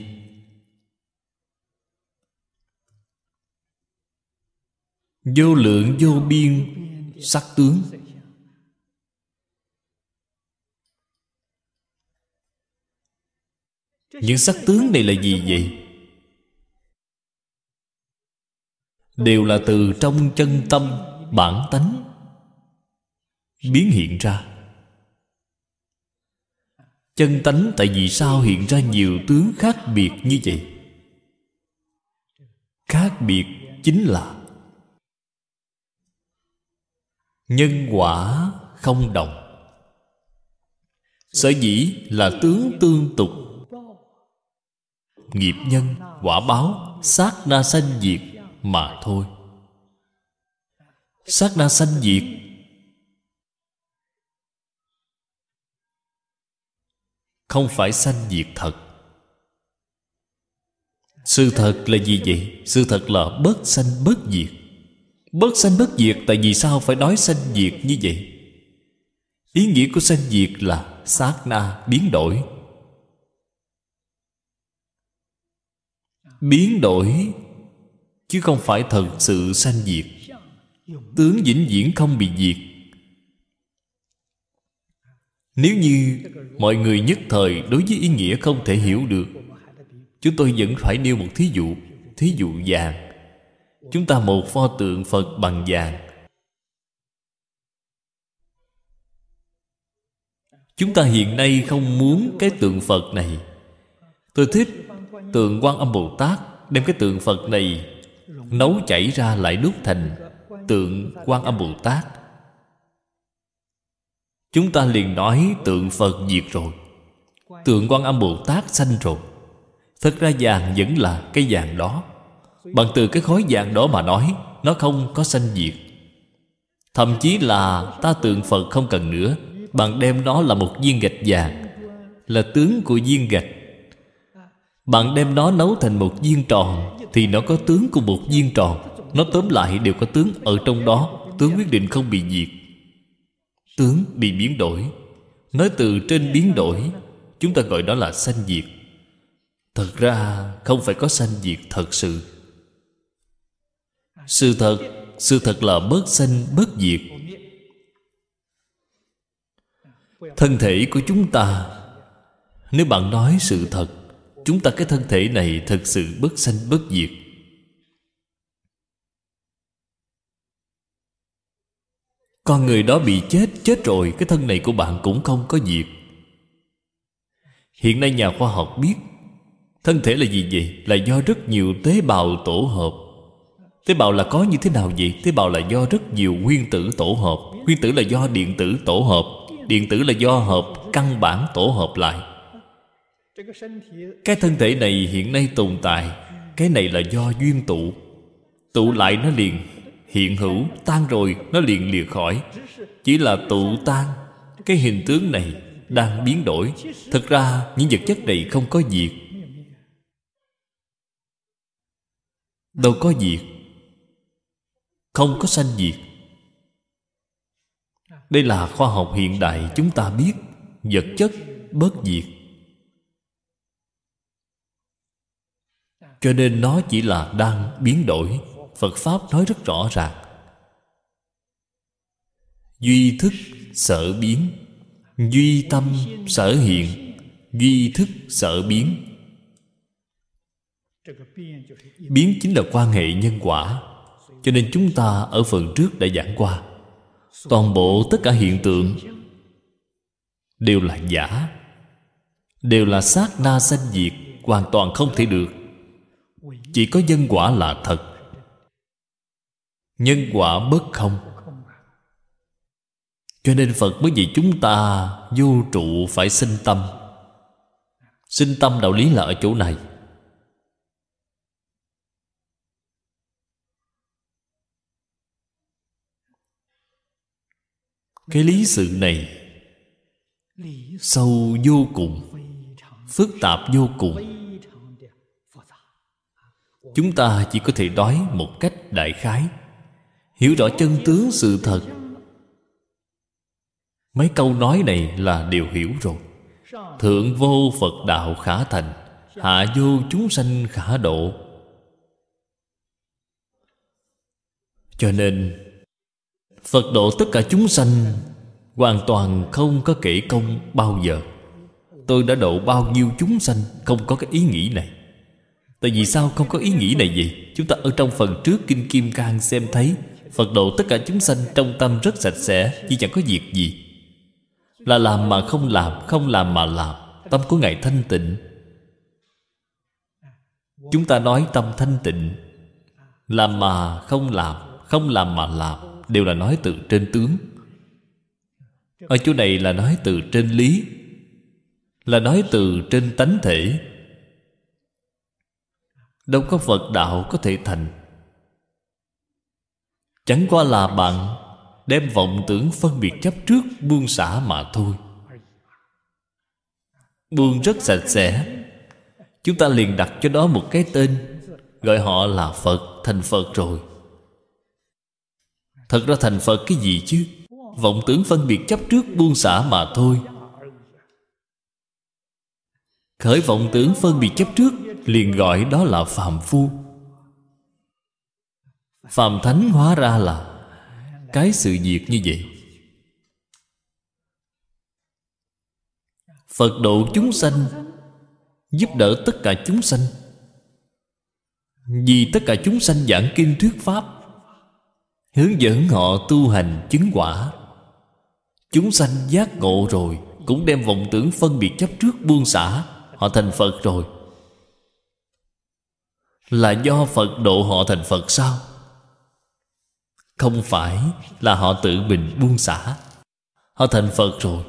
Vô lượng vô biên sắc tướng. Những sắc tướng này là gì vậy? Đều là từ trong chân tâm bản tánh biến hiện ra. Chân tánh tại vì sao hiện ra nhiều tướng khác biệt như vậy? Khác biệt chính là nhân quả không đồng. Sở dĩ là tướng tương tục. Nghiệp nhân, quả báo, sát na sanh diệt mà thôi. Sát na sanh diệt không phải sanh diệt thật. Sự thật là gì vậy? Sự thật là bớt sanh bớt diệt. Bớt sanh bớt diệt tại vì sao phải nói sanh diệt như vậy? Ý nghĩa của sanh diệt là sát na biến đổi. Biến đổi, chứ không phải thật sự sanh diệt. Tướng vĩnh viễn không bị diệt nếu như mọi người nhất thời đối với ý nghĩa không thể hiểu được, chúng tôi vẫn phải nêu một thí dụ thí dụ vàng. Chúng ta một pho tượng phật bằng vàng. Chúng ta hiện nay không muốn cái tượng phật này. Tôi thích tượng quan âm bồ tát, đem cái tượng phật này nấu chảy ra lại đúc thành tượng quan âm bồ tát chúng ta liền nói tượng phật diệt rồi. Tượng quan âm bồ tát sanh rồi. Thật ra vàng vẫn là cái vàng đó. Bằng từ cái khối vàng đó mà nói, nó không có sanh diệt. Thậm chí là ta tượng phật không cần nữa bạn đem nó là một viên gạch vàng, là tướng của viên gạch. Bạn đem nó nấu thành một viên tròn, thì nó có tướng của một viên tròn. Nó tóm lại đều có tướng ở trong đó, tướng quyết định không bị diệt tướng bị biến đổi. Nói từ trên biến đổi, chúng ta gọi đó là sanh diệt. Thật ra, không phải có sanh diệt thật sự. Sự thật sự thật là bớt sanh, bớt diệt. Thân thể của chúng ta, nếu bạn nói sự thật, chúng ta cái thân thể này thật sự bớt sanh, bớt diệt. Con người đó bị chết chết rồi, cái thân này của bạn cũng không có diệt. Hiện nay nhà khoa học biết, thân thể là gì vậy? Là do rất nhiều tế bào tổ hợp. Tế bào là có như thế nào vậy? Tế bào là do rất nhiều nguyên tử tổ hợp. Nguyên tử là do điện tử tổ hợp. Điện tử là do hợp căn bản tổ hợp lại. Cái thân thể này hiện nay tồn tại. Cái này là do duyên tụ. Tụ lại nó liền hiện hữu tan rồi, nó liền lìa khỏi. Chỉ là tụ tan, cái hình tướng này đang biến đổi. Thực ra, những vật chất này không có diệt. Đâu có diệt. Không có sanh diệt. Đây là khoa học hiện đại, chúng ta biết vật chất bất diệt. Cho nên nó chỉ là đang biến đổi phật pháp nói rất rõ ràng. Duy thức sở biến, duy tâm sở hiện, duy thức sở biến. Biến chính là quan hệ nhân quả, cho nên chúng ta ở phần trước đã giảng qua. Toàn bộ tất cả hiện tượng đều là giả, đều là sát na sanh diệt, hoàn toàn không thể được. Chỉ có nhân quả là thật nhân quả bất không. Cho nên phật mới vì chúng ta vô trụ phải sinh tâm. Sinh tâm đạo lý là ở chỗ này. Cái lý sự này sâu vô cùng, phức tạp vô cùng. Chúng ta chỉ có thể nói một cách đại khái hiểu rõ chân tướng sự thật. Mấy câu nói này là đều hiểu rồi. Thượng vô phật đạo khả thành, hạ vô chúng sanh khả độ. Cho nên, phật độ tất cả chúng sanh hoàn toàn không có kể công bao giờ. Tôi đã độ bao nhiêu chúng sanh Không có cái ý nghĩ này. Tại vì sao không có ý nghĩ này vậy? Chúng ta ở trong phần trước Kinh Kim Cang xem thấy Phật độ tất cả chúng sanh trong tâm rất sạch sẽ Chứ chẳng có việc gì. Là làm mà không làm Không làm mà làm, Tâm của Ngài thanh tịnh. Chúng ta nói tâm thanh tịnh. Làm mà không làm Không làm mà làm, Đều là nói từ trên tướng. Ở chỗ này là nói từ trên lý, Là nói từ trên tánh thể. Đâu có Phật đạo có thể thành Chẳng qua là bạn Đem vọng tưởng phân biệt chấp trước Buông xả mà thôi. Buông rất sạch sẽ. Chúng ta liền đặt cho đó một cái tên, Gọi họ là Phật, Thành Phật rồi. Thật ra thành Phật cái gì chứ? Vọng tưởng phân biệt chấp trước buông xả mà thôi. Khởi vọng tưởng phân biệt chấp trước liền gọi đó là phàm phu phàm thánh hóa ra là cái sự việc như vậy. Phật độ chúng sanh giúp đỡ tất cả chúng sanh. Vì tất cả chúng sanh giảng kinh thuyết pháp, hướng dẫn họ tu hành chứng quả, chúng sanh giác ngộ rồi, cũng đem vọng tưởng phân biệt chấp trước buông xả, họ thành phật rồi. Là do phật độ họ thành phật sao? Không phải là họ tự mình buông xả. Họ thành phật rồi.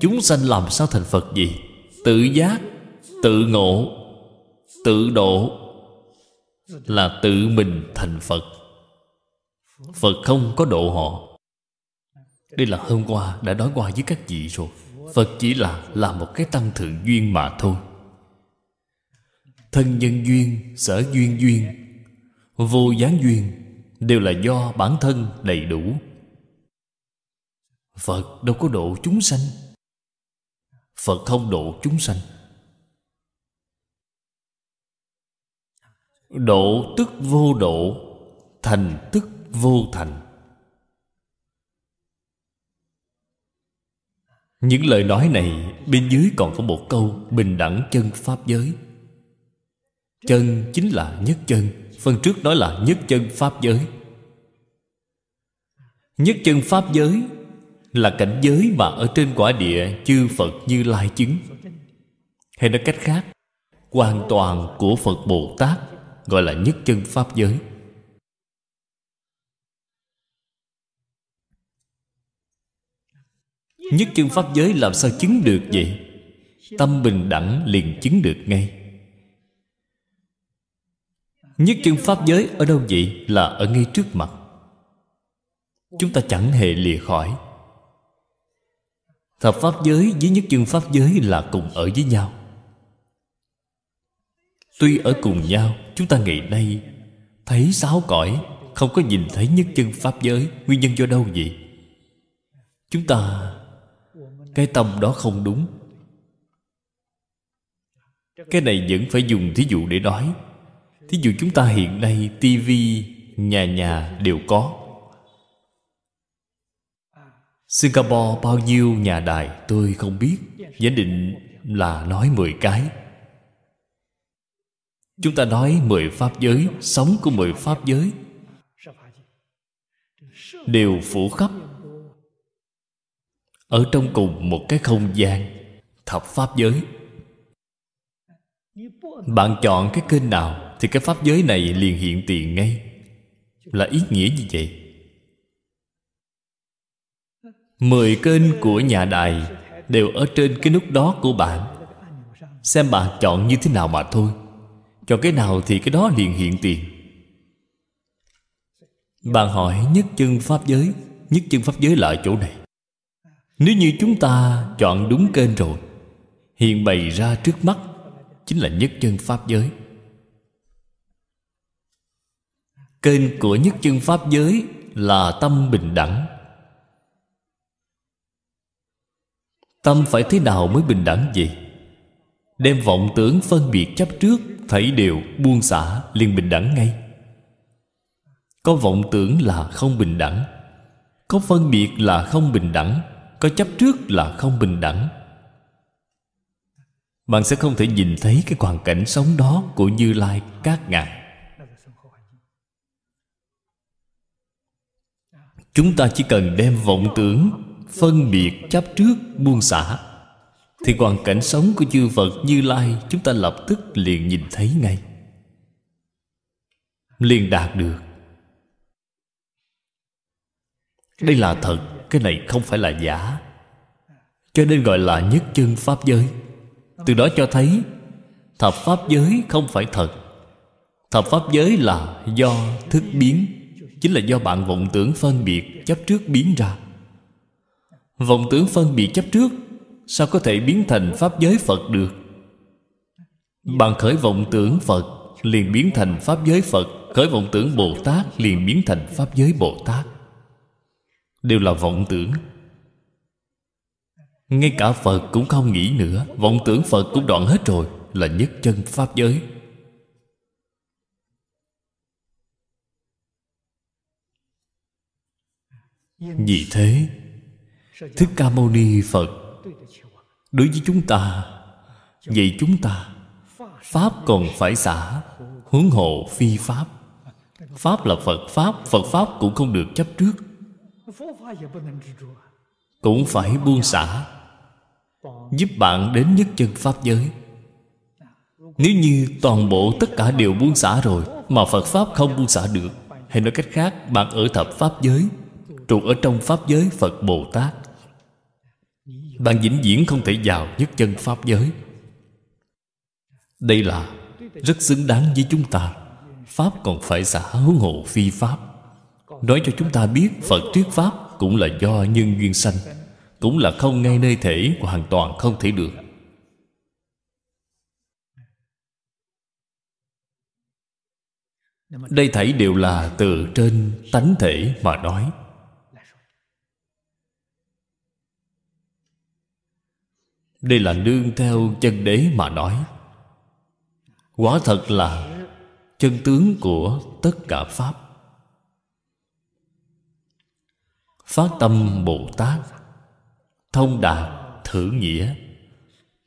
Chúng sanh làm sao thành phật gì? Tự giác, tự ngộ, tự độ là tự mình thành phật. Phật không có độ họ. Đây là hôm qua đã nói qua với các vị rồi. Phật chỉ là là một cái tăng thượng duyên mà thôi. Thân nhân duyên, sở duyên duyên, vô gián duyên đều là do bản thân đầy đủ. Phật đâu có độ chúng sanh. Phật không độ chúng sanh. Độ tức vô độ, thành tức vô thành. Những lời nói này bên dưới còn có một câu bình đẳng chân pháp giới. Chân chính là nhất chân, Phần trước nói là nhất chân Pháp giới. Nhất chân Pháp giới Là cảnh giới mà ở trên quả địa Chư Phật như lai chứng. Hay nói cách khác, Hoàn toàn của Phật Bồ Tát Gọi là nhất chân Pháp giới. Nhất chân Pháp giới làm sao chứng được vậy? Tâm bình đẳng liền chứng được ngay. Nhất chân Pháp giới ở đâu vậy? Là ở ngay trước mặt. Chúng ta chẳng hề lìa khỏi. Thập Pháp giới với nhất chân Pháp giới là cùng ở với nhau. Tuy ở cùng nhau, Chúng ta ngày nay Thấy sáu cõi, Không có nhìn thấy nhất chân Pháp giới, Nguyên nhân do đâu vậy? Chúng ta, Cái tâm đó không đúng. Cái này vẫn phải dùng thí dụ để nói. Thí dụ chúng ta hiện nay, tivi, nhà nhà đều có. Singapore bao nhiêu nhà đài tôi không biết Giả định là nói 10 cái. Chúng ta nói 10 pháp giới, Sống của 10 pháp giới. Đều phủ khắp. Ở trong cùng một cái không gian, Thập pháp giới. Bạn chọn cái kênh nào thì cái pháp giới này liền hiện tiền ngay. Là ý nghĩa như vậy mười kênh của nhà đài đều ở trên cái nút đó của bạn. Xem bạn chọn như thế nào mà thôi. Chọn cái nào thì cái đó liền hiện tiền. Bạn hỏi nhất chân pháp giới, nhất chân pháp giới là chỗ này. Nếu như chúng ta chọn đúng kênh rồi, hiện bày ra trước mắt chính là nhất chân pháp giới. Kênh của nhất chân Pháp giới là tâm bình đẳng. Tâm phải thế nào mới bình đẳng vậy? Đem vọng tưởng phân biệt chấp trước, Thảy đều buông xả, liền bình đẳng ngay. Có vọng tưởng là không bình đẳng, Có phân biệt là không bình đẳng, Có chấp trước là không bình đẳng. Bạn sẽ không thể nhìn thấy cái hoàn cảnh sống đó của như lai các ngài. Chúng ta chỉ cần đem vọng tưởng phân biệt chấp trước buông xả. Thì hoàn cảnh sống của chư Phật Như Lai Chúng ta lập tức liền nhìn thấy ngay. Liền đạt được. Đây là thật, Cái này không phải là giả. Cho nên gọi là nhất chân Pháp giới. Từ đó cho thấy, Thập Pháp giới không phải thật. Thập Pháp giới là do thức biến, Chính là do bạn vọng tưởng phân biệt Chấp trước biến ra. Vọng tưởng phân biệt chấp trước, Sao có thể biến thành Pháp giới Phật được? Bạn khởi vọng tưởng Phật, Liền biến thành Pháp giới Phật. Khởi vọng tưởng Bồ Tát, Liền biến thành Pháp giới Bồ Tát. Đều là vọng tưởng. Ngay cả Phật cũng không nghĩ nữa. Vọng tưởng Phật cũng đoạn hết rồi, Là nhất chân Pháp giới. Vì thế Thích Ca Mâu Ni Phật, Đối với chúng ta, Vậy chúng ta, Pháp còn phải xả Hướng hộ phi Pháp. Pháp là Phật Pháp Phật Pháp cũng không được chấp trước. Cũng phải buông xả, Giúp bạn đến nhất chân Pháp giới. Nếu như toàn bộ tất cả đều buông xả rồi, Mà Phật Pháp không buông xả được, Hay nói cách khác, Bạn ở thập Pháp giới, Trụ ở trong Pháp giới Phật Bồ Tát bạn vĩnh viễn không thể vào nhất chân Pháp giới. Đây là rất xứng đáng với chúng ta. Pháp còn phải xả huống hộ phi Pháp. Nói cho chúng ta biết, Phật thuyết Pháp cũng là do nhân duyên sanh, Cũng là không ngay nơi thể Hoàn toàn không thể được. Đây thảy đều là từ trên tánh thể mà nói. Đây là nương theo chân đế mà nói. Quả thật là chân tướng của tất cả pháp. Phát tâm bồ tát, thông đạt thử nghĩa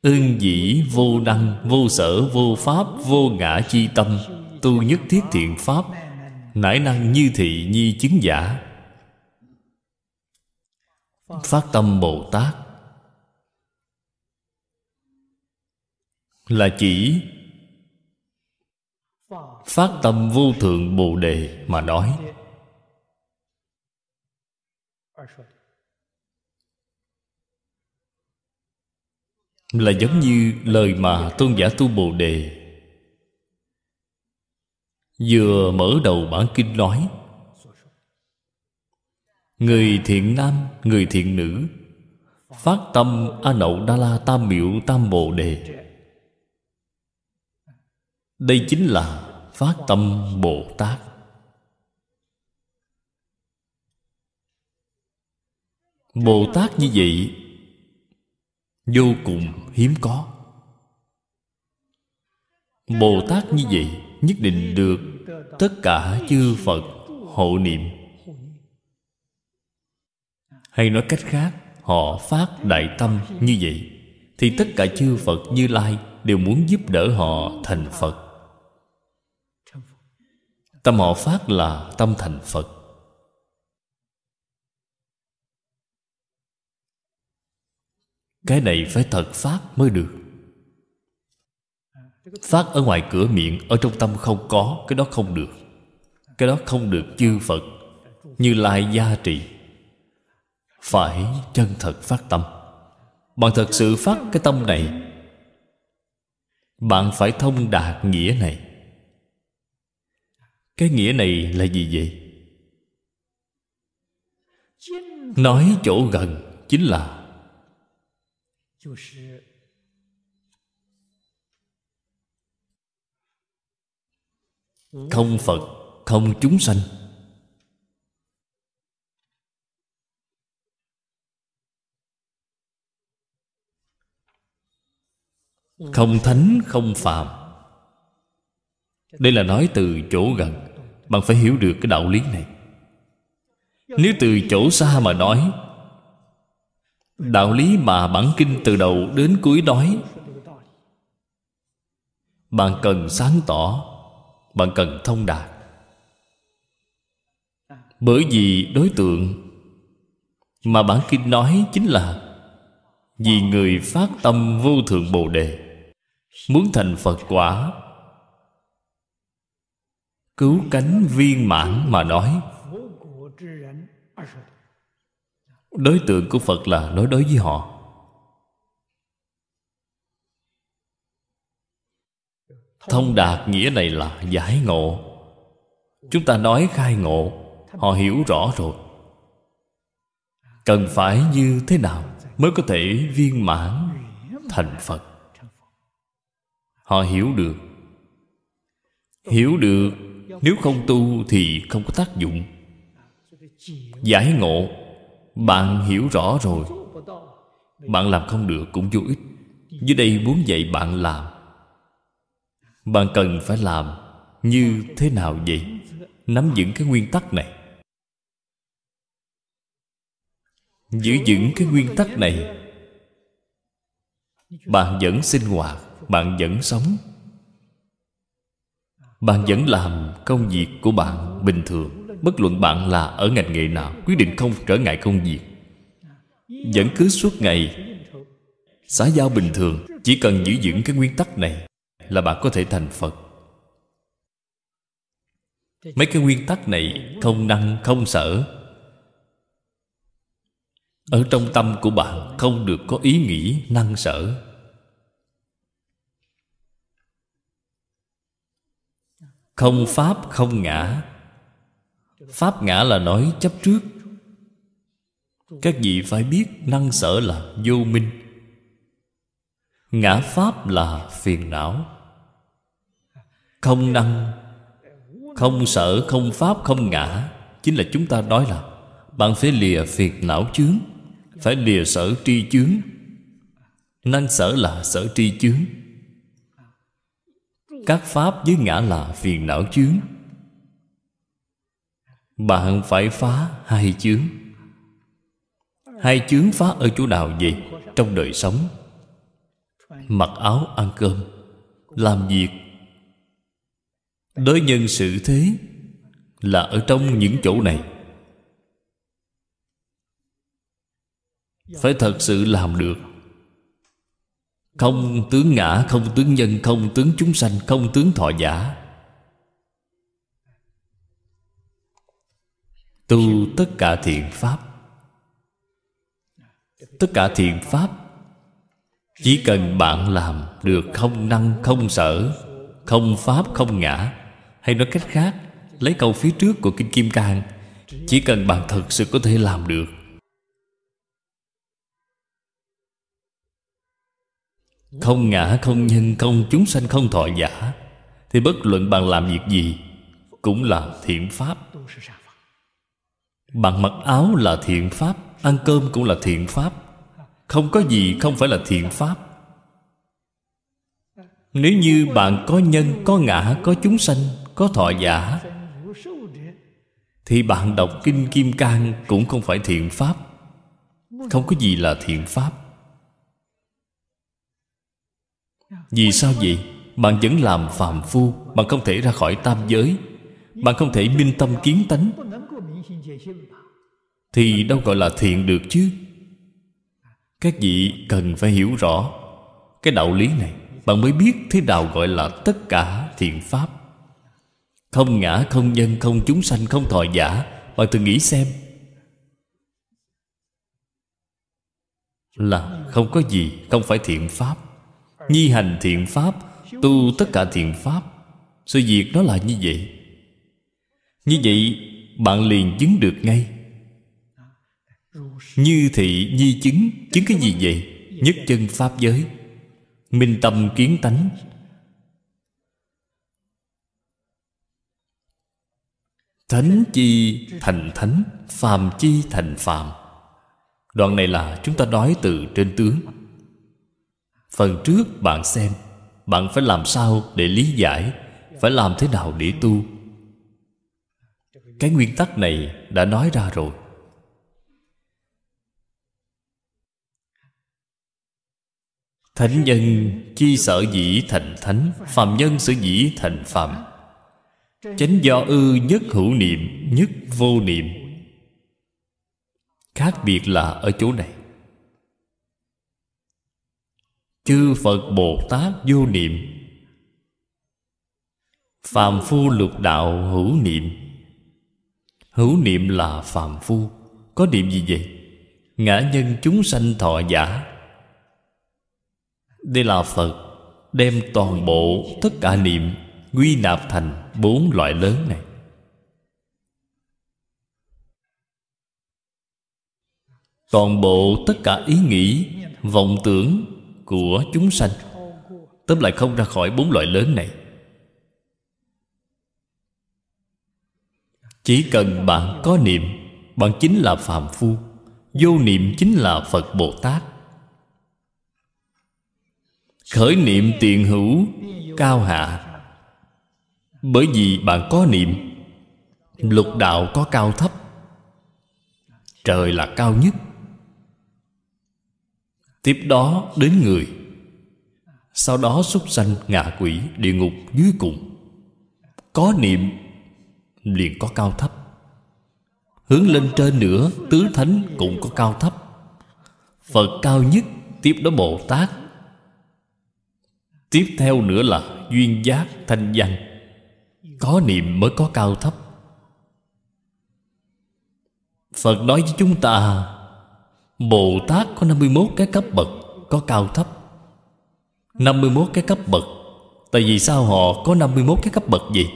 ương dĩ vô năng, vô sở, vô pháp, vô ngã chi tâm, tu nhất thiết thiện pháp, nải năng như thị nhi chứng giả. Phát tâm bồ tát là chỉ phát tâm vô thượng bồ đề mà nói. Là giống như lời mà tôn giả tu bồ đề vừa mở đầu bản kinh nói. Người thiện nam, người thiện nữ, phát tâm a nậu đa la tam miệu tam bồ đề đây chính là phát tâm bồ tát. Bồ tát như vậy, vô cùng hiếm có. Bồ tát như vậy nhất định được tất cả chư phật hộ niệm. Hay nói cách khác, họ phát đại tâm như vậy, thì tất cả chư phật như lai đều muốn giúp đỡ họ thành phật. Tâm họ phát là tâm thành Phật. Cái này phải thật phát mới được. Phát ở ngoài cửa miệng, Ở trong tâm không có, Cái đó không được. Cái đó không được chư Phật, Như lai gia trị Phải chân thật phát tâm. Bạn thật sự phát cái tâm này, Bạn phải thông đạt nghĩa này cái nghĩa này là gì vậy? Nói chỗ gần chính là không phật, không chúng sanh. Không thánh, không phạm đây là nói từ chỗ gần bạn phải hiểu được cái đạo lý này. Nếu từ chỗ xa mà nói, đạo lý mà bản kinh từ đầu đến cuối nói, bạn cần sáng tỏ, bạn cần thông đạt. Bởi vì đối tượng mà bản kinh nói chính là vì người phát tâm vô thượng bồ đề, muốn thành phật quả cứu cánh viên mãn mà nói. Đối tượng của phật là nói đối với họ. Thông đạt nghĩa này là giải ngộ. Chúng ta nói khai ngộ, họ hiểu rõ rồi. Cần phải như thế nào mới có thể viên mãn thành phật? Họ hiểu được. Hiểu được nếu không tu thì không có tác dụng. Giải ngộ, bạn hiểu rõ rồi. Bạn làm không được cũng vô ích. Dưới đây muốn dạy bạn làm. Bạn cần phải làm như thế nào vậy? Nắm vững cái nguyên tắc này. Giữ vững cái nguyên tắc này. Bạn vẫn sinh hoạt, bạn vẫn sống bạn vẫn làm công việc của bạn bình thường. Bất luận bạn là ở ngành nghề nào, quyết định không trở ngại công việc. Vẫn cứ suốt ngày xã giao bình thường. Chỉ cần giữ vững cái nguyên tắc này là bạn có thể thành phật. Mấy cái nguyên tắc này không năng, không sở. Ở trong tâm của bạn không được có ý nghĩ năng sở. Không pháp, không ngã. Pháp ngã là nói chấp trước. Các vị phải biết năng sở là vô minh. Ngã pháp là phiền não. Không năng, không sở, không pháp, không ngã. Chính là chúng ta nói là bạn phải lìa phiền não chướng, phải lìa sở tri chướng. Năng sở là sở tri chướng các pháp với ngã là phiền não chướng. Bạn phải phá hai chướng. Hai chướng phá ở chỗ nào vậy? Trong đời sống. Mặc áo ăn cơm. Làm việc. Đối nhân xử thế là ở trong những chỗ này. Phải thật sự làm được không tướng ngã, không tướng nhân, không tướng chúng sanh, không tướng thọ giả. Tu tất cả thiện pháp. Tất cả thiện pháp chỉ cần bạn làm được không năng, không sở, không pháp, không ngã, hay nói cách khác, lấy câu phía trước của kinh kim cang, chỉ cần bạn thật sự có thể làm được Không ngã, không nhân, không chúng sanh, không thọ giả. Thì bất luận bạn làm việc gì Cũng là thiện pháp. Bạn mặc áo là thiện pháp Ăn cơm cũng là thiện pháp. Không có gì không phải là thiện pháp. Nếu như bạn có nhân, có ngã, có chúng sanh, có thọ giả Thì bạn đọc Kinh Kim Cang cũng không phải thiện pháp. Không có gì là thiện pháp. Vì sao vậy? Bạn vẫn làm phàm phu Bạn không thể ra khỏi tam giới. Bạn không thể minh tâm kiến tánh. Thì đâu gọi là thiện được chứ? Các vị cần phải hiểu rõ Cái đạo lý này. Bạn mới biết thế nào gọi là tất cả thiện pháp. Không ngã, không nhân, không chúng sanh, không thọ giả. Bạn tự nghĩ xem. Là không có gì không phải thiện pháp. Nhi hành thiện pháp, Tu tất cả thiện pháp. Sự việc đó là như vậy. Như vậy, bạn liền chứng được ngay. Như thị nhi chứng Chứng cái gì vậy? Nhất chân pháp giới. Minh tâm kiến tánh. Thánh chi thành thánh, Phàm chi thành phàm. Đoạn này là chúng ta nói từ trên tướng phần trước bạn xem, bạn phải làm sao để lý giải, phải làm thế nào để tu? Cái nguyên tắc này đã nói ra rồi. Thánh nhân chi sở dĩ thành thánh, Phàm nhân sở dĩ thành phàm. Chánh do ư nhất hữu niệm, Nhất vô niệm. Khác biệt là ở chỗ này. Chư Phật Bồ Tát vô niệm. Phàm phu lục đạo hữu niệm. Hữu niệm là phàm phu. Có niệm gì vậy? Ngã nhân chúng sanh thọ giả. Đây là Phật, Đem toàn bộ tất cả niệm Quy nạp thành bốn loại lớn này. Toàn bộ tất cả ý nghĩ, Vọng tưởng của chúng sanh, Tóm lại không ra khỏi bốn loại lớn này. Chỉ cần bạn có niệm, Bạn chính là phàm phu, Vô niệm chính là Phật Bồ Tát. Khởi niệm tiền hữu Cao hạ. Bởi vì bạn có niệm, Lục đạo có cao thấp, Trời là cao nhất. Tiếp đó đến người. Sau đó súc sanh ngạ quỷ Địa ngục dưới cùng. Có niệm, liền có cao thấp. Hướng lên trên nữa, Tứ thánh cũng có cao thấp. Phật cao nhất, Tiếp đó Bồ Tát. Tiếp theo nữa là Duyên giác thanh văn Có niệm mới có cao thấp. Phật nói với chúng ta Bồ Tát có 51 cái cấp bậc, Có cao thấp. 51 cái cấp bậc, Tại vì sao họ có 51 cái cấp bậc gì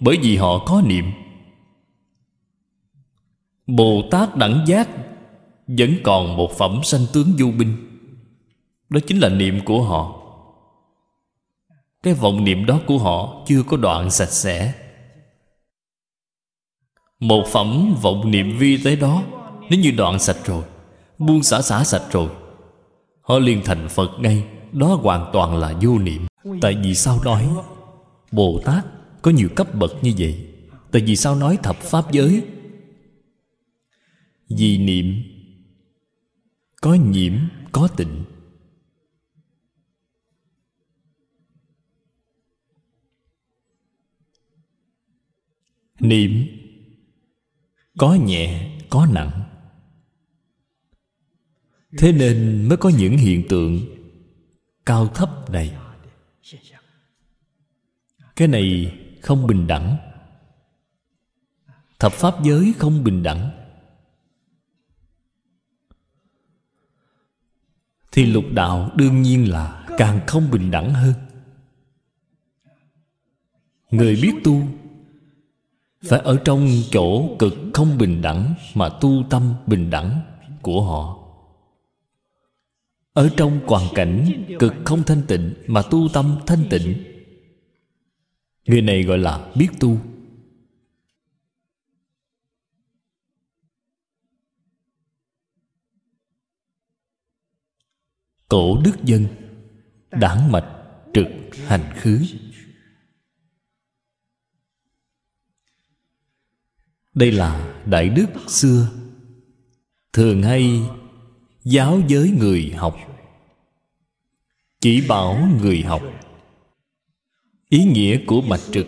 Bởi vì họ có niệm. Bồ Tát đẳng giác Vẫn còn một phẩm sanh tướng du binh. Đó chính là niệm của họ. Cái vọng niệm đó của họ Chưa có đoạn sạch sẽ. Một phẩm vọng niệm vi tế đó Nếu như đoạn sạch rồi. Buông xả xả sạch rồi. Họ liền thành Phật ngay. Đó hoàn toàn là vô niệm. Tại vì sao nói? Bồ Tát có nhiều cấp bậc như vậy. Tại vì sao nói thập pháp giới? Vì niệm. Có nhiễm, có tịnh. Niệm. Có nhẹ, có nặng. Thế nên mới có những hiện tượng Cao thấp này. Cái này không bình đẳng. Thập pháp giới không bình đẳng. Thì lục đạo đương nhiên là càng không bình đẳng hơn. Người biết tu Phải ở trong chỗ cực không bình đẳng Mà tu tâm bình đẳng của họ ở trong hoàn cảnh cực không thanh tịnh Mà tu tâm thanh tịnh. Người này gọi là biết tu. Cổ đức dân, Đảng mạch trực hành khứ. Đây là đại đức xưa, Thường hay giáo giới người học. Chỉ bảo người học. Ý nghĩa của bạch trực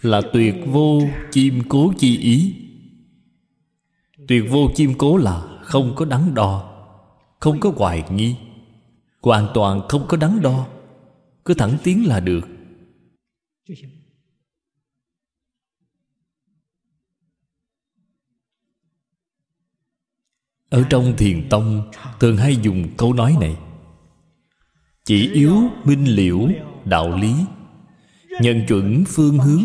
là tuyệt vô chim cố chi ý. Tuyệt vô chim cố là không có đắn đo, không có hoài nghi, hoàn toàn không có đắn đo, cứ thẳng tiến là được. Ở trong thiền tông, Thường hay dùng câu nói này. Chỉ yếu minh liễu đạo lý Nhận chuẩn phương hướng,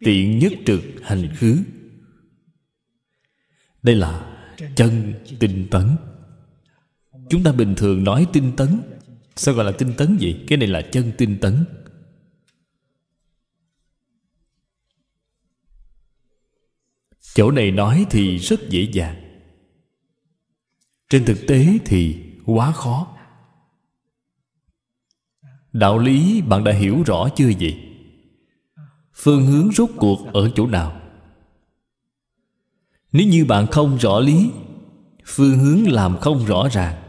Tiện nhất trực hành khứ. Đây là chân tinh tấn. Chúng ta bình thường nói tinh tấn. Sao gọi là tinh tấn vậy? Cái này là chân tinh tấn. Chỗ này nói thì rất dễ dàng trên thực tế thì quá khó. Đạo lý bạn đã hiểu rõ chưa vậy? Phương hướng rốt cuộc ở chỗ nào? Nếu như bạn không rõ lý, phương hướng làm không rõ ràng,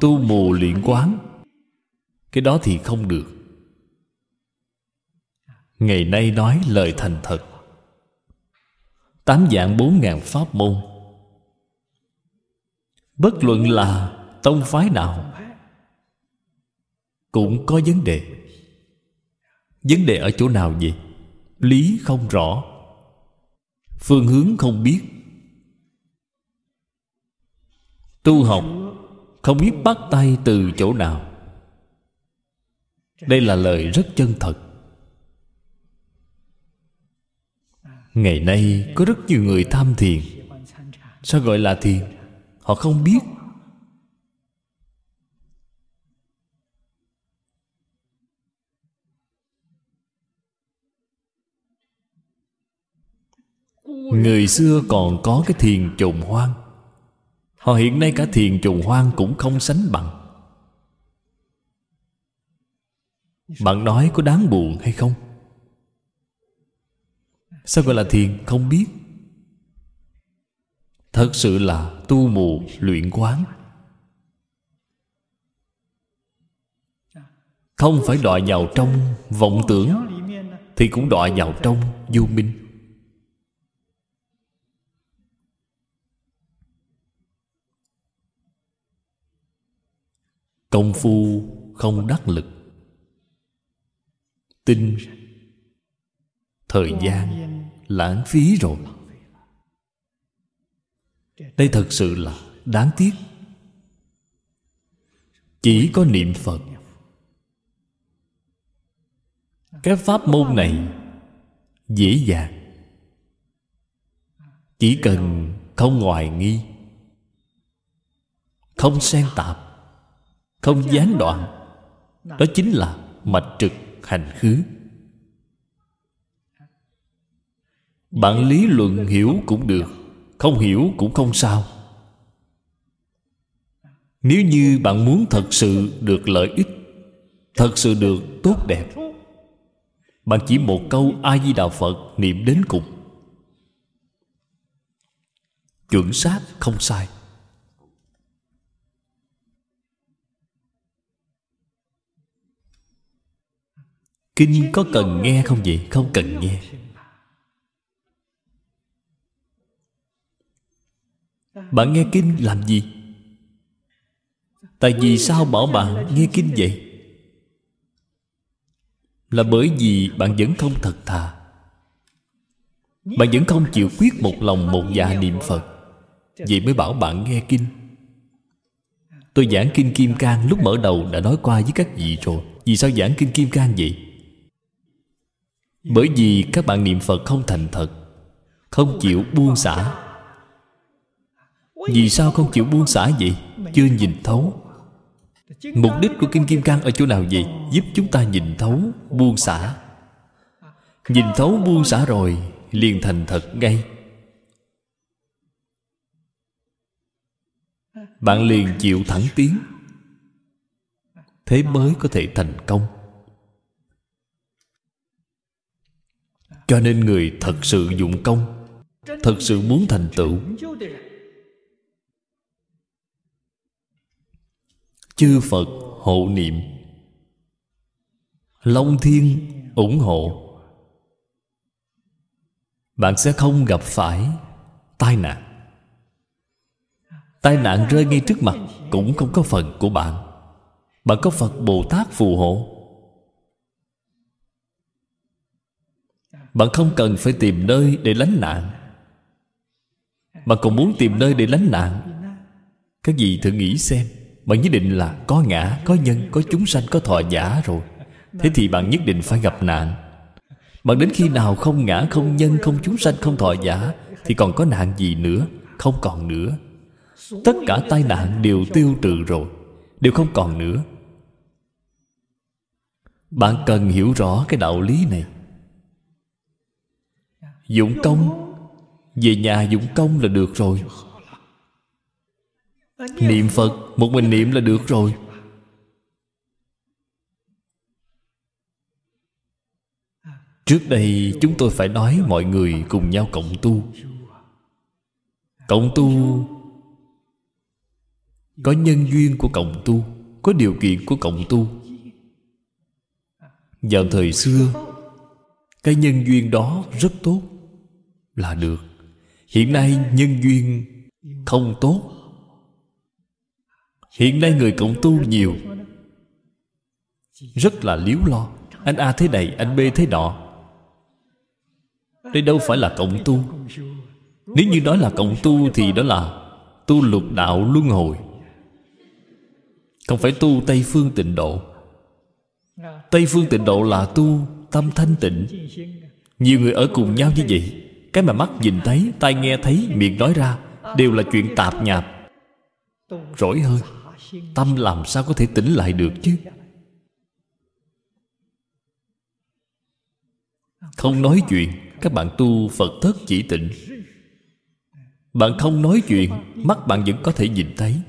tu mù luyện quán, cái đó thì không được. Ngày nay nói lời thành thật. Tám dạng bốn ngàn pháp môn bất luận là tông phái nào cũng có vấn đề. Vấn đề ở chỗ nào vậy lý không rõ. Phương hướng không biết. Tu học không biết bắt tay từ chỗ nào. Đây là lời rất chân thật. Ngày nay có rất nhiều người tham thiền. Sao gọi là thiền? Họ không biết. Người xưa còn có cái thiền trùng hoang. Họ hiện nay cả thiền trùng hoang cũng không sánh bằng. Bạn nói có đáng buồn hay không? Sao gọi là thiền? Không biết thật sự là tu mù luyện quán. Không phải đọa vào trong vọng tưởng, thì cũng đọa vào trong vô minh. Công phu không đắc lực. Tinh thời gian lãng phí rồi đây thật sự là đáng tiếc. Chỉ có niệm phật. Cái pháp môn này dễ dàng. Chỉ cần không hoài nghi, không xen tạp, không gián đoạn, đó chính là mạch trực hành khứ. Bạn lý luận hiểu cũng được không hiểu cũng không sao. Nếu như bạn muốn thật sự được lợi ích, thật sự được tốt đẹp, bạn chỉ một câu a di đà phật niệm đến cùng. Chuẩn xác không sai. Kinh có cần nghe không vậy? Không cần nghe. Bạn nghe kinh làm gì? Tại vì sao bảo bạn nghe kinh vậy? Là bởi vì bạn vẫn không thật thà. Bạn vẫn không chịu quyết một lòng một dạ niệm phật. Vậy mới bảo bạn nghe kinh. Tôi giảng kinh kim cang lúc mở đầu đã nói qua với các vị rồi. Vì sao giảng kinh kim cang vậy? Bởi vì các bạn niệm phật không thành thật, không chịu buông xả vì sao không chịu buông xả vậy? Chưa nhìn thấu. Mục đích của kinh kim cang ở chỗ nào vậy? Giúp chúng ta nhìn thấu, buông xả. Nhìn thấu, buông xả rồi, liền thành thật ngay. Bạn liền chịu thẳng tiến. Thế mới có thể thành công. Cho nên người thật sự dụng công, thật sự muốn thành tựu. Chư phật hộ niệm. Long thiên ủng hộ. Bạn sẽ không gặp phải tai nạn. Tai nạn rơi ngay trước mặt cũng không có phần của bạn. Bạn có phật bồ tát phù hộ. Bạn không cần phải tìm nơi để lánh nạn. Bạn còn muốn tìm nơi để lánh nạn. Các vị thử nghĩ xem bạn nhất định là có ngã, có nhân, có chúng sanh, có thọ giả rồi. Thế thì bạn nhất định phải gặp nạn. Bạn đến khi nào không ngã, không nhân, không chúng sanh, không thọ giả, thì còn có nạn gì nữa? Không còn nữa. Tất cả tai nạn đều tiêu trừ rồi, đều không còn nữa. Bạn cần hiểu rõ cái đạo lý này. Dụng công, về nhà dụng công là được rồi niệm phật, một mình niệm là được rồi. Trước đây, chúng tôi phải nói mọi người cùng nhau cộng tu. Cộng tu, có nhân duyên của cộng tu, có điều kiện của cộng tu. Vào thời xưa, cái nhân duyên đó rất tốt là được. Hiện nay, nhân duyên không tốt hiện nay người cộng tu nhiều. Rất là liếu lo. Anh a thế này, anh b thế nọ. Đây đâu phải là cộng tu. Nếu như nói là cộng tu thì đó là tu lục đạo luân hồi. Không phải tu tây phương tịnh độ. Tây phương tịnh độ là tu tâm thanh tịnh. Nhiều người ở cùng nhau như vậy. Cái mà mắt nhìn thấy, tai nghe thấy, miệng nói ra, đều là chuyện tạp nhạp. Rỗi hơn tâm làm sao có thể tỉnh lại được chứ? Không nói chuyện, các bạn tu phật thất chỉ tịnh. Bạn không nói chuyện, mắt bạn vẫn có thể nhìn thấy.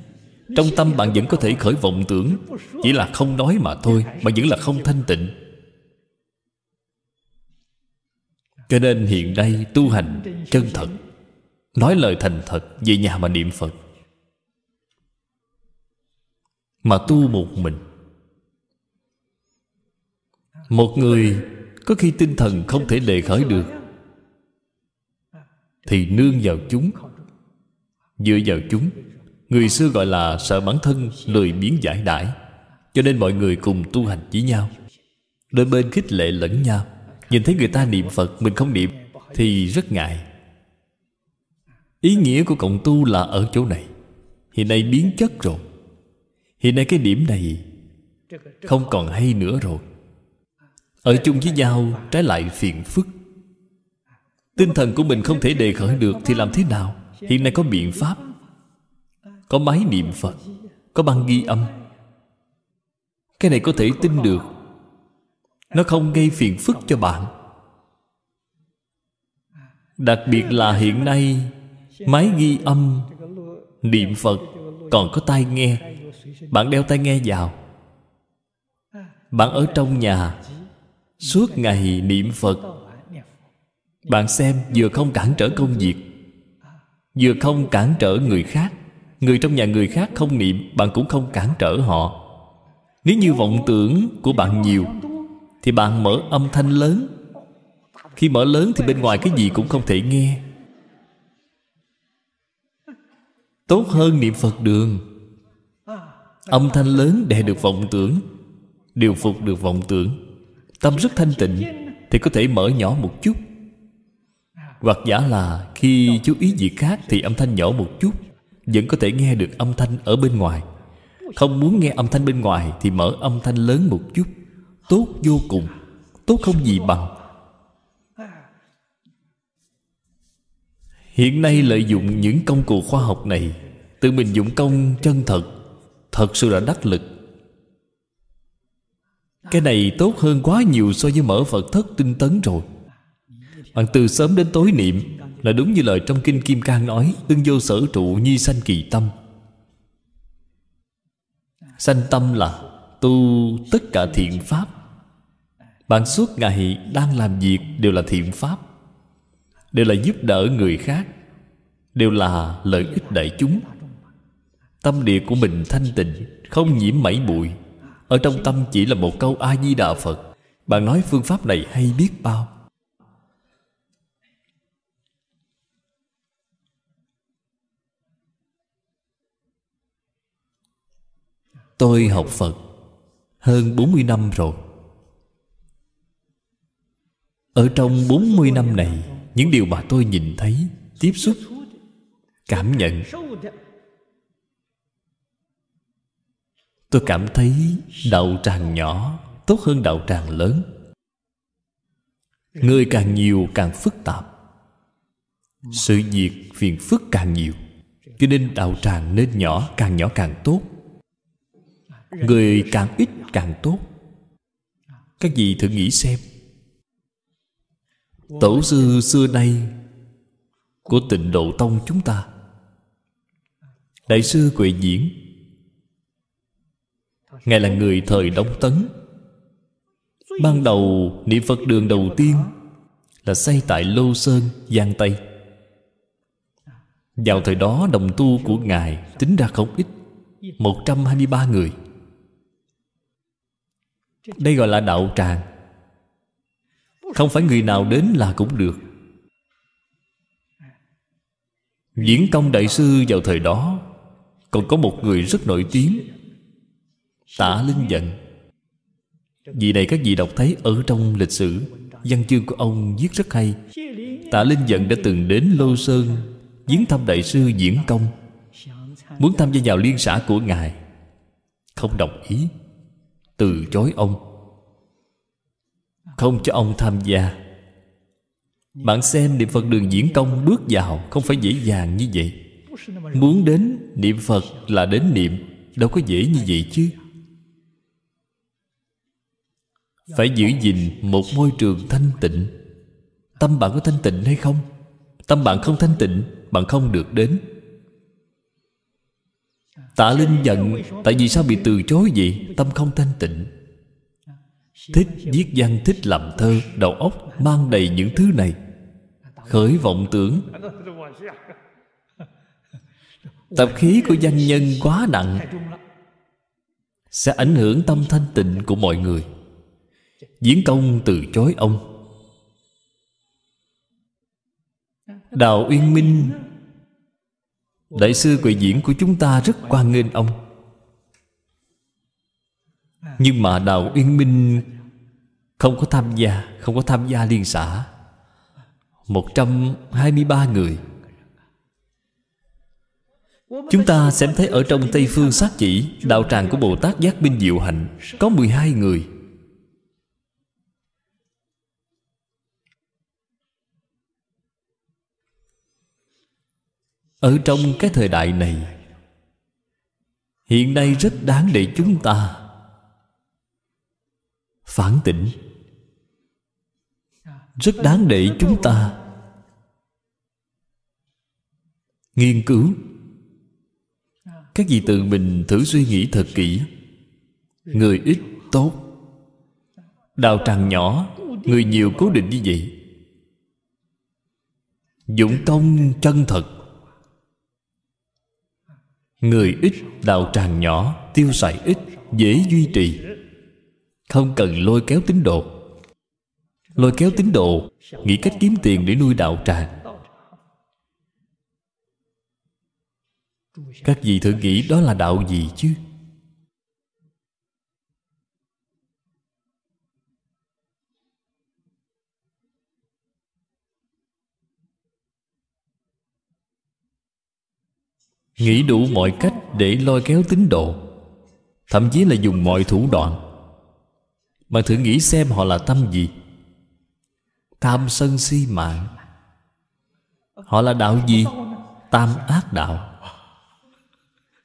Trong tâm bạn vẫn có thể khởi vọng tưởng, chỉ là không nói mà thôi, mà vẫn là không thanh tịnh. Cho nên hiện nay tu hành chân thật, nói lời thành thật về nhà mà niệm phật mà tu một mình. Một người có khi tinh thần không thể đề khởi được, thì nương vào chúng. Dựa vào chúng, người xưa gọi là sợ bản thân lười biến giải đãi, cho nên mọi người cùng tu hành với nhau. Đôi bên khích lệ lẫn nhau. Nhìn thấy người ta niệm phật, mình không niệm thì rất ngại. Ý nghĩa của cộng tu là ở chỗ này. Hiện nay biến chất rồi hiện nay cái điểm này không còn hay nữa rồi. Ở chung với nhau, trái lại phiền phức. Tinh thần của mình không thể đề khởi được thì làm thế nào? Hiện nay có biện pháp. Có máy niệm phật, có băng ghi âm. Cái này có thể tin được. Nó không gây phiền phức cho bạn. Đặc biệt là hiện nay, máy ghi âm, niệm phật còn có tai nghe bạn đeo tai nghe vào. Bạn ở trong nhà. Suốt ngày niệm phật. Bạn xem, vừa không cản trở công việc, vừa không cản trở người khác. Người trong nhà người khác không niệm, bạn cũng không cản trở họ. Nếu như vọng tưởng của bạn nhiều, thì bạn mở âm thanh lớn. Khi mở lớn thì bên ngoài cái gì cũng không thể nghe. Tốt hơn niệm phật đường âm thanh lớn đè được vọng tưởng. Điều phục được vọng tưởng. Tâm rất thanh tịnh, thì có thể mở nhỏ một chút. Hoặc giả là khi chú ý gì khác thì âm thanh nhỏ một chút, vẫn có thể nghe được âm thanh ở bên ngoài. Không muốn nghe âm thanh bên ngoài thì mở âm thanh lớn một chút. Tốt vô cùng, tốt không gì bằng. Hiện nay lợi dụng những công cụ khoa học này, tự mình dụng công chân thật thật sự là đắc lực. Cái này tốt hơn quá nhiều so với mở phật thất tinh tấn rồi. Bạn từ sớm đến tối niệm là đúng như lời trong kinh kim cang nói ưng vô sở trụ, nhi sanh kỳ tâm. Sanh tâm là tu tất cả thiện pháp. Bạn suốt ngày đang làm việc đều là thiện pháp, đều là giúp đỡ người khác, đều là lợi ích đại chúng tâm địa của mình thanh tịnh, không nhiễm mảy bụi. Ở trong tâm chỉ là một câu a di đà phật. Bạn nói phương pháp này hay biết bao? Tôi học Phật hơn 40 năm rồi. Ở trong 40 năm này, Những điều mà tôi nhìn thấy, Tiếp xúc, Cảm nhận Tôi cảm thấy đạo tràng nhỏ Tốt hơn đạo tràng lớn. Người càng nhiều càng phức tạp. Sự việc phiền phức càng nhiều, Cho nên đạo tràng nên nhỏ Càng nhỏ càng tốt. Người càng ít càng tốt. Các vị thử nghĩ xem. Tổ sư xưa nay Của tịnh độ tông chúng ta. Đại sư Quệ Diễn Ngài là người thời Đông Tấn. Ban đầu niệm Phật đường đầu tiên Là xây tại Lô Sơn, Giang Tây. Vào thời đó đồng tu của Ngài tính ra không ít 123 người. Đây gọi là đạo tràng. Không phải người nào đến là cũng được. Diễn công đại sư vào thời đó còn có một người rất nổi tiếng tả linh giận vì này các vị đọc thấy ở trong lịch sử, văn chương của ông viết rất hay. Tả linh giận đã từng đến lô sơn, viếng thăm đại sư diễn công. Muốn tham gia vào liên xã của ngài, không đồng ý, từ chối ông. Không cho ông tham gia. Bạn xem niệm phật đường diễn công bước vào, không phải dễ dàng như vậy. Muốn đến niệm phật là đến niệm, đâu có dễ như vậy chứ. Phải giữ gìn một môi trường thanh tịnh. Tâm bạn có thanh tịnh hay không? Tâm bạn không thanh tịnh, bạn không được đến. Tạ linh giận, tại vì sao bị từ chối vậy? Tâm không thanh tịnh. Thích viết văn, thích làm thơ, đầu óc mang đầy những thứ này. Khởi vọng tưởng. Tập khí của danh nhân quá nặng, sẽ ảnh hưởng tâm thanh tịnh của mọi người diễn công từ chối ông. Đào uyên minh, đại sư quầy diễn của chúng ta rất quan nghênh ông. Nhưng mà đào uyên minh không có tham gia, không có tham gia liên xã. 123 người. Chúng ta xem thấy ở trong Tây Phương sát chỉ, Đạo tràng của Bồ Tát Giác Binh Diệu Hạnh Có 12 người. Ở trong cái thời đại này, Hiện nay rất đáng để chúng ta Phản tỉnh. Rất đáng để chúng ta Nghiên cứu. Các vị tự mình thử suy nghĩ thật kỹ. Người ít tốt, đào tràng nhỏ, người nhiều cố định như vậy. Dụng công chân thật người ít đạo tràng nhỏ, tiêu xài ít, dễ duy trì. Không cần lôi kéo tín đồ. Lôi kéo tín đồ, nghĩ cách kiếm tiền để nuôi đạo tràng. Các vị thử nghĩ đó là đạo gì chứ? Nghĩ đủ mọi cách để lôi kéo tín đồ. Thậm chí là dùng mọi thủ đoạn. Bạn thử nghĩ xem họ là tâm gì. Tham sân si mạng. Họ là đạo gì? Tam ác đạo.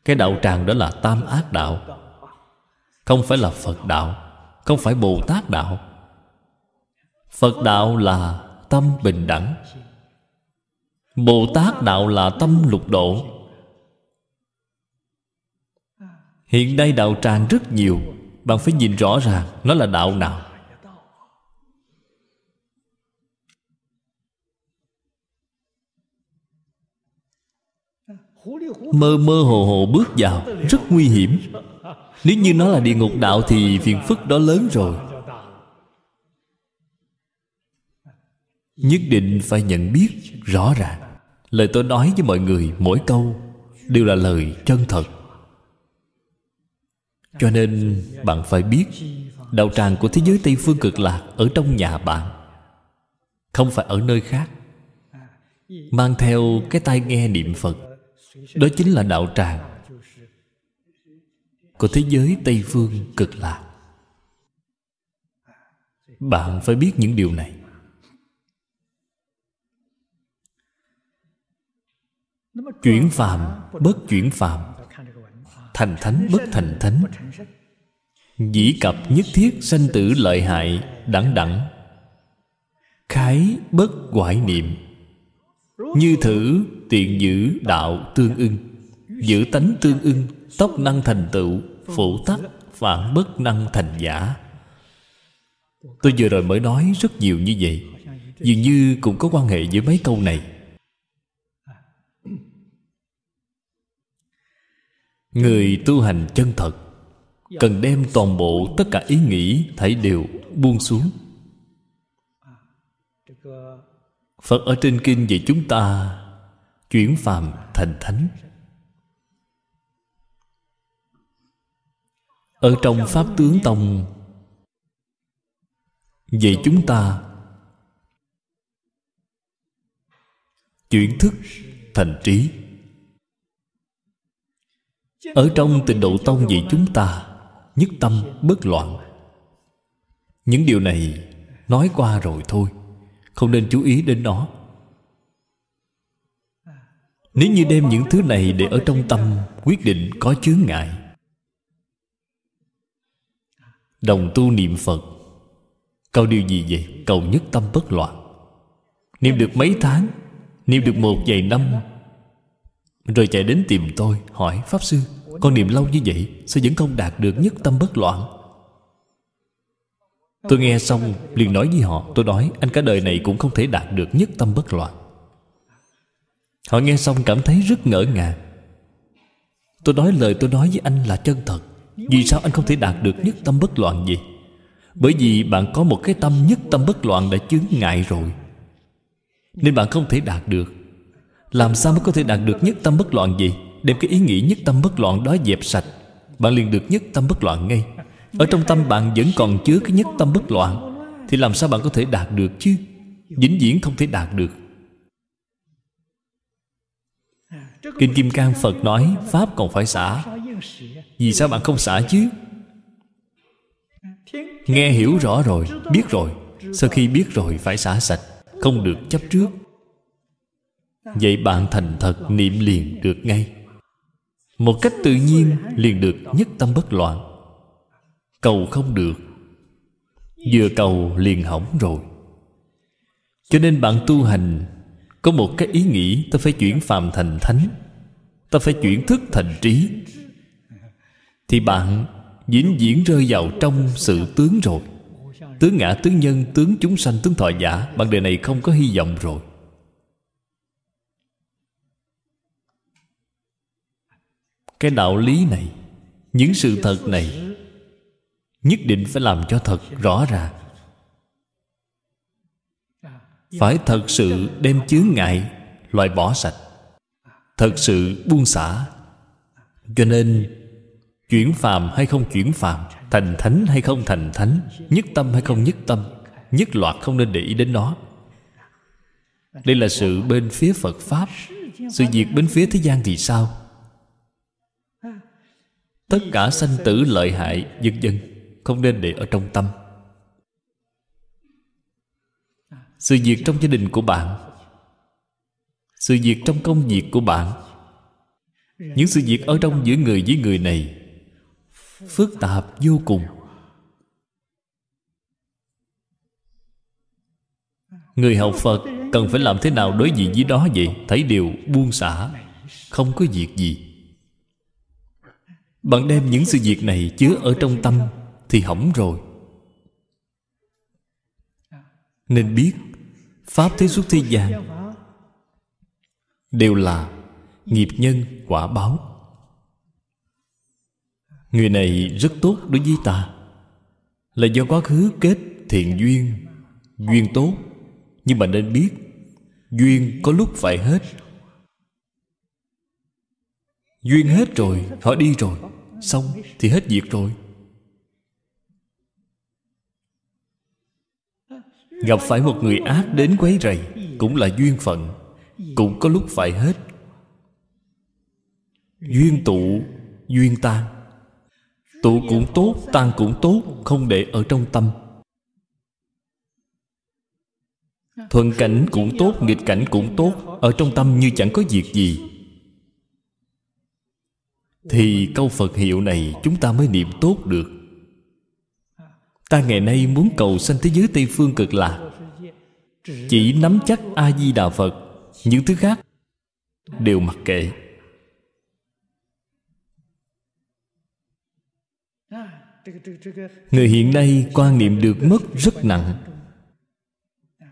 Cái đạo tràng đó là tam ác đạo. Không phải là Phật đạo. Không phải Bồ Tát đạo. Phật đạo là tâm bình đẳng. Bồ Tát đạo là tâm lục độ. Hiện nay đạo tràng rất nhiều. Bạn phải nhìn rõ ràng Nó là đạo nào. Mơ mơ hồ hồ bước vào, Rất nguy hiểm. Nếu như nó là địa ngục đạo Thì phiền phức đó lớn rồi. Nhất định phải nhận biết rõ ràng. Lời tôi nói với mọi người Mỗi câu đều là lời chân thật. Cho nên bạn phải biết, Đạo tràng của thế giới Tây Phương cực lạc Ở trong nhà bạn, Không phải ở nơi khác. Mang theo cái tai nghe niệm Phật, đó chính là đạo tràng của thế giới tây phương cực lạc. Bạn phải biết những điều này. Chuyển phàm bất chuyển phàm thành thánh bất thành thánh. Dĩ cập nhất thiết sanh tử lợi hại, đẳng đẳng. Khái bất ngoại niệm. Như thử tiện giữ đạo tương ưng. Giữ tánh tương ưng Tốc năng thành tựu Phụ tắc phản bất năng thành giả. Tôi vừa rồi mới nói rất nhiều như vậy. Dường như cũng có quan hệ với mấy câu này. Người tu hành chân thật, Cần đem toàn bộ tất cả ý nghĩ, Thảy đều buông xuống. Phật ở trên kinh dạy chúng ta chuyển phàm thành thánh. Ở trong pháp tướng tông dạy chúng ta chuyển thức thành trí ở trong tịnh độ tông dạy chúng ta, nhất tâm bất loạn. Những điều này nói qua rồi thôi, không nên chú ý đến nó. Nếu như đem những thứ này để ở trong tâm, quyết định có chướng ngại. Đồng tu niệm phật, cầu điều gì vậy? Cầu nhất tâm bất loạn. Niệm được mấy tháng, niệm được một vài năm rồi chạy đến tìm tôi, hỏi, pháp sư, con niệm lâu như vậy, sao vẫn không đạt được nhất tâm bất loạn? Tôi nghe xong, liền nói với họ, tôi nói, anh cả đời này cũng không thể đạt được nhất tâm bất loạn. Họ nghe xong cảm thấy rất ngỡ ngàng. Tôi nói lời tôi nói với anh là chân thật. Vì sao anh không thể đạt được nhất tâm bất loạn gì bởi vì bạn có một cái tâm nhất tâm bất loạn đã chướng ngại rồi. Nên bạn không thể đạt được làm sao mới có thể đạt được nhất tâm bất loạn gì đem cái ý nghĩ nhất tâm bất loạn đó dẹp sạch. Bạn liền được nhất tâm bất loạn ngay. Ở trong tâm bạn vẫn còn chứa cái nhất tâm bất loạn. Thì làm sao bạn có thể đạt được chứ? Vĩnh viễn không thể đạt được. Kinh kim cang phật nói, pháp còn phải xả. Vì sao bạn không xả chứ? Nghe hiểu rõ rồi, biết rồi. Sau khi biết rồi, phải xả sạch. Không được chấp trước vậy bạn thành thật niệm liền được ngay. Một cách tự nhiên liền được nhất tâm bất loạn. Cầu không được, vừa cầu liền hỏng rồi. Cho nên bạn tu hành, có một cái ý nghĩ, ta phải chuyển phàm thành thánh, ta phải chuyển thức thành trí. Thì bạn vĩnh viễn rơi vào trong sự tướng rồi. Tướng ngã, tướng nhân, tướng chúng sanh, tướng thọ giả, bạn đời này không có hy vọng rồi. Cái đạo lý này, những sự thật này, nhất định phải làm cho thật rõ ràng phải thật sự đem chướng ngại, loại bỏ sạch. Thật sự buông xả. Cho nên, chuyển phàm hay không chuyển phàm, thành thánh hay không thành thánh, nhất tâm hay không nhất tâm, nhất loạt không nên để ý đến nó. Đây là sự bên phía phật pháp. Sự việc bên phía thế gian thì sao? Tất cả sanh tử lợi hại, vân vân, không nên để ở trong tâm. Sự việc trong gia đình của bạn, sự việc trong công việc của bạn, những sự việc ở trong giữa người với người này phức tạp vô cùng. Người học phật cần phải làm thế nào đối diện với đó vậy? Thấy điều buông xả, không có việc gì bạn đem những sự việc này chứa ở trong tâm thì hỏng rồi. Nên biết, pháp thế xuất thế gian đều là nghiệp nhân quả báo. Người này rất tốt đối với ta, là do quá khứ kết thiện duyên duyên tốt. Nhưng mà nên biết, duyên có lúc phải hết duyên hết rồi, họ đi rồi. Xong thì hết việc rồi. Gặp phải một người ác đến quấy rầy cũng là duyên phận, cũng có lúc phải hết. Duyên tụ, duyên tan. Tụ cũng tốt, tan cũng tốt, không để ở trong tâm. Thuận cảnh cũng tốt, nghịch cảnh cũng tốt, ở trong tâm như chẳng có việc gì thì câu phật hiệu này chúng ta mới niệm tốt được. Ta ngày nay muốn cầu sanh thế giới tây phương cực lạc. Chỉ nắm chắc a di đà phật, những thứ khác đều mặc kệ. Người hiện nay quan niệm được mất rất nặng.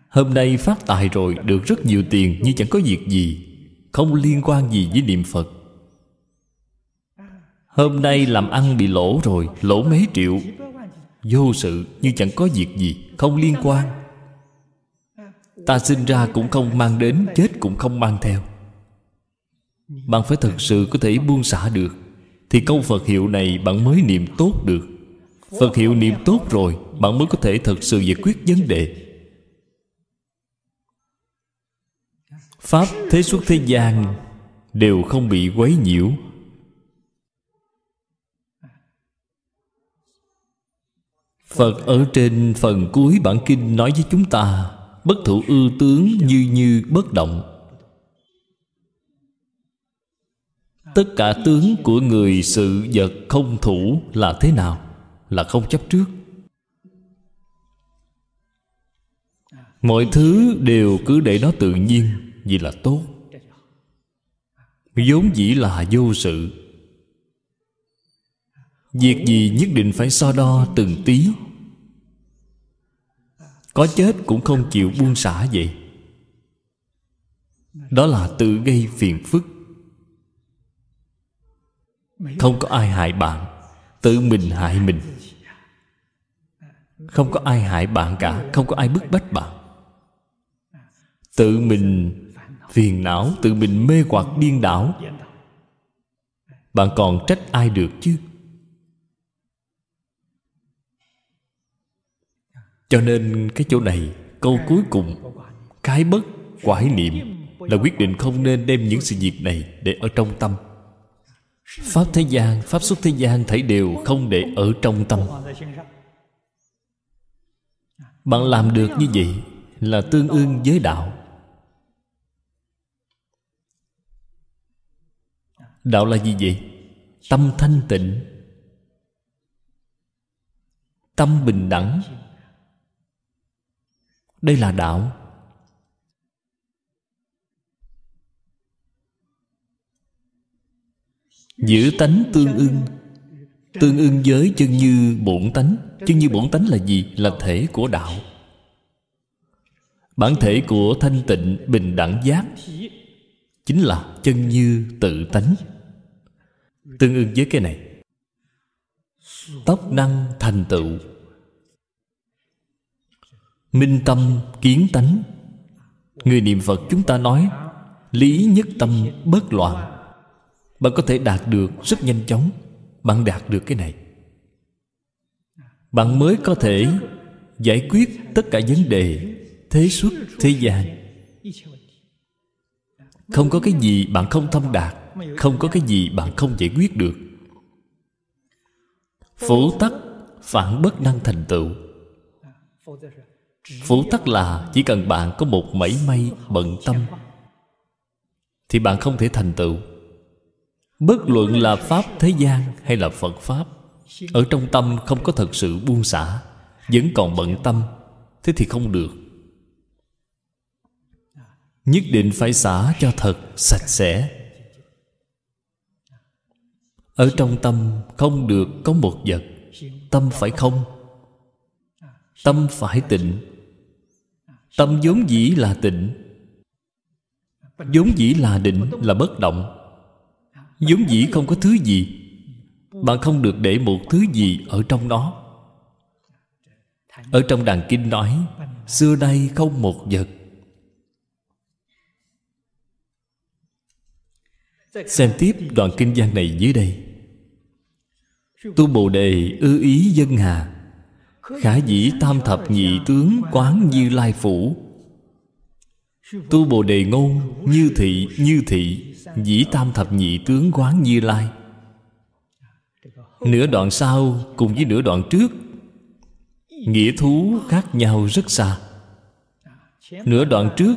Hôm nay phát tài rồi, được rất nhiều tiền, nhưng chẳng có việc gì. Không liên quan gì với niệm phật hôm nay làm ăn bị lỗ rồi, lỗ mấy triệu. Vô sự nhưng chẳng có việc gì, không liên quan. Ta sinh ra cũng không mang đến, chết cũng không mang theo. Bạn phải thật sự có thể buông xả được. Thì câu phật hiệu này bạn mới niệm tốt được. Phật hiệu niệm tốt rồi, bạn mới có thể thật sự giải quyết vấn đề. Pháp thế xuất thế gian đều không bị quấy nhiễu. Phật ở trên phần cuối bản kinh nói với chúng ta, bất thủ ư tướng như như bất động. Tất cả tướng của người sự vật không thủ là thế nào? Là không chấp trước. Mọi thứ đều cứ để nó tự nhiên, vì là tốt. Vốn dĩ là vô sự việc gì nhất định phải so đo từng tí? Có chết cũng không chịu buông xả vậy. Đó là tự gây phiền phức. Không có ai hại bạn, tự mình hại mình. Không có ai hại bạn cả, không có ai bức bách bạn. Tự mình phiền não, tự mình mê hoặc điên đảo. Bạn còn trách ai được chứ? Cho nên cái chỗ này, câu cuối cùng, cái bất quải niệm là quyết định không nên đem những sự việc này để ở trong tâm. Pháp thế gian, pháp xuất thế gian thảy đều không để ở trong tâm. Bạn làm được như vậy là tương ương với đạo. Đạo là gì vậy? Tâm thanh tịnh, tâm bình đẳng đây là đạo giữ tánh tương ưng. Tương ưng với chân như bổn tánh. Chân như bổn tánh là gì? Là thể của đạo bản thể của thanh tịnh, bình đẳng giác chính là chân như tự tánh. Tương ưng với cái này. Tốc năng thành tựu minh tâm kiến tánh. Người niệm phật chúng ta nói, lý nhất tâm bất loạn. Bạn có thể đạt được rất nhanh chóng. Bạn đạt được cái này. Bạn mới có thể giải quyết tất cả vấn đề thế xuất, thế gian. Không có cái gì bạn không thông đạt, không có cái gì bạn không giải quyết được. Phủ tắc phản bất năng thành tựu phủ tắc là chỉ cần bạn có một mảy may bận tâm thì bạn không thể thành tựu. Bất luận là pháp thế gian hay là phật pháp, ở trong tâm không có thật sự buông xả, vẫn còn bận tâm, thế thì không được. Nhất định phải xả cho thật sạch sẽ. Ở trong tâm không được có một vật, tâm phải không? Tâm phải tịnh tâm vốn dĩ là tịnh. Vốn dĩ là định là bất động. Vốn dĩ không có thứ gì bạn không được để một thứ gì ở trong nó. Ở trong đàn kinh nói, xưa nay không một vật. Xem tiếp đoạn kinh văn này dưới đây. Tu bồ đề ư ý dân hà khả dĩ tam thập nhị tướng quán như lai phủ. Tu bồ đề ngôn, như thị như thị, dĩ tam thập nhị tướng quán như lai. Nửa đoạn sau cùng với nửa đoạn trước, nghĩa thú khác nhau rất xa. Nửa đoạn trước,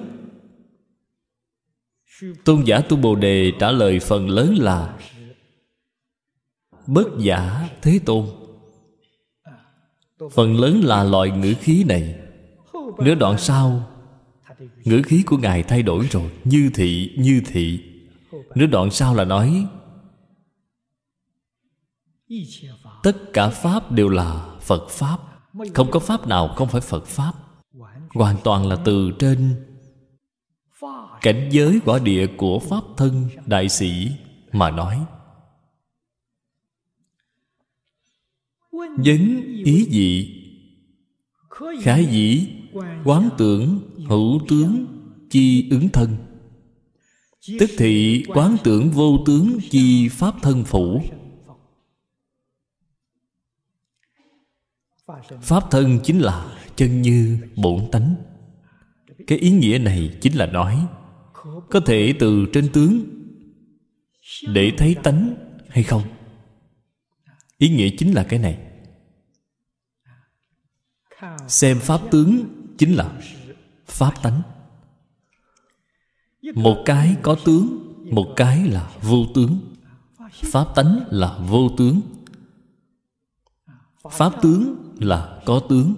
tôn giả tu bồ đề trả lời phần lớn là, bất giả thế tôn phần lớn là loại ngữ khí này. Nửa đoạn sau, ngữ khí của ngài thay đổi rồi, như thị như thị. Nửa đoạn sau là nói, tất cả pháp đều là phật pháp. Không có pháp nào không phải phật pháp. Hoàn toàn là từ trên cảnh giới quả địa của pháp thân đại sĩ mà nói. Vấn ý dị khả dĩ, quán tưởng hữu tướng chi ứng thân. Tức thị, quán tưởng vô tướng chi pháp thân phủ. Pháp thân chính là chân như bổn tánh. Cái ý nghĩa này chính là nói, có thể từ trên tướng để thấy tánh hay không? Ý nghĩa chính là cái này xem pháp tướng chính là pháp tánh. Một cái có tướng, một cái là vô tướng. Pháp tánh là vô tướng. Pháp tướng là có tướng.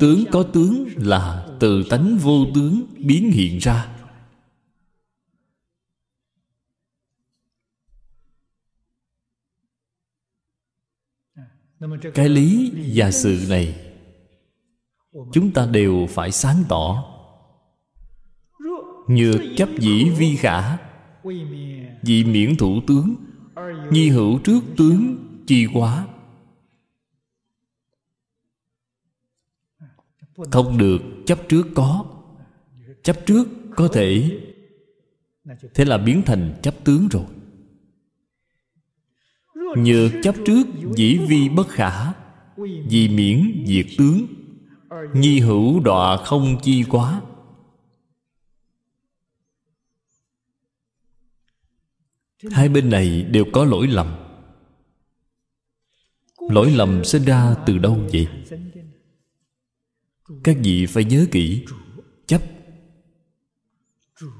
Tướng có tướng là từ tánh vô tướng biến hiện ra. Cái lý và sự này, chúng ta đều phải sáng tỏ. Nhược chấp dĩ vi khả, vì miễn thủ tướng, nhi hữu trước tướng chi quá không được chấp trước có, chấp trước có thể. Thế là biến thành chấp tướng rồi nhược chấp trước dĩ vi bất khả, vì miễn diệt tướng, nhi hữu đọa không chi quá. Hai bên này đều có lỗi lầm. Lỗi lầm sinh ra từ đâu vậy? Các vị phải nhớ kỹ, chấp.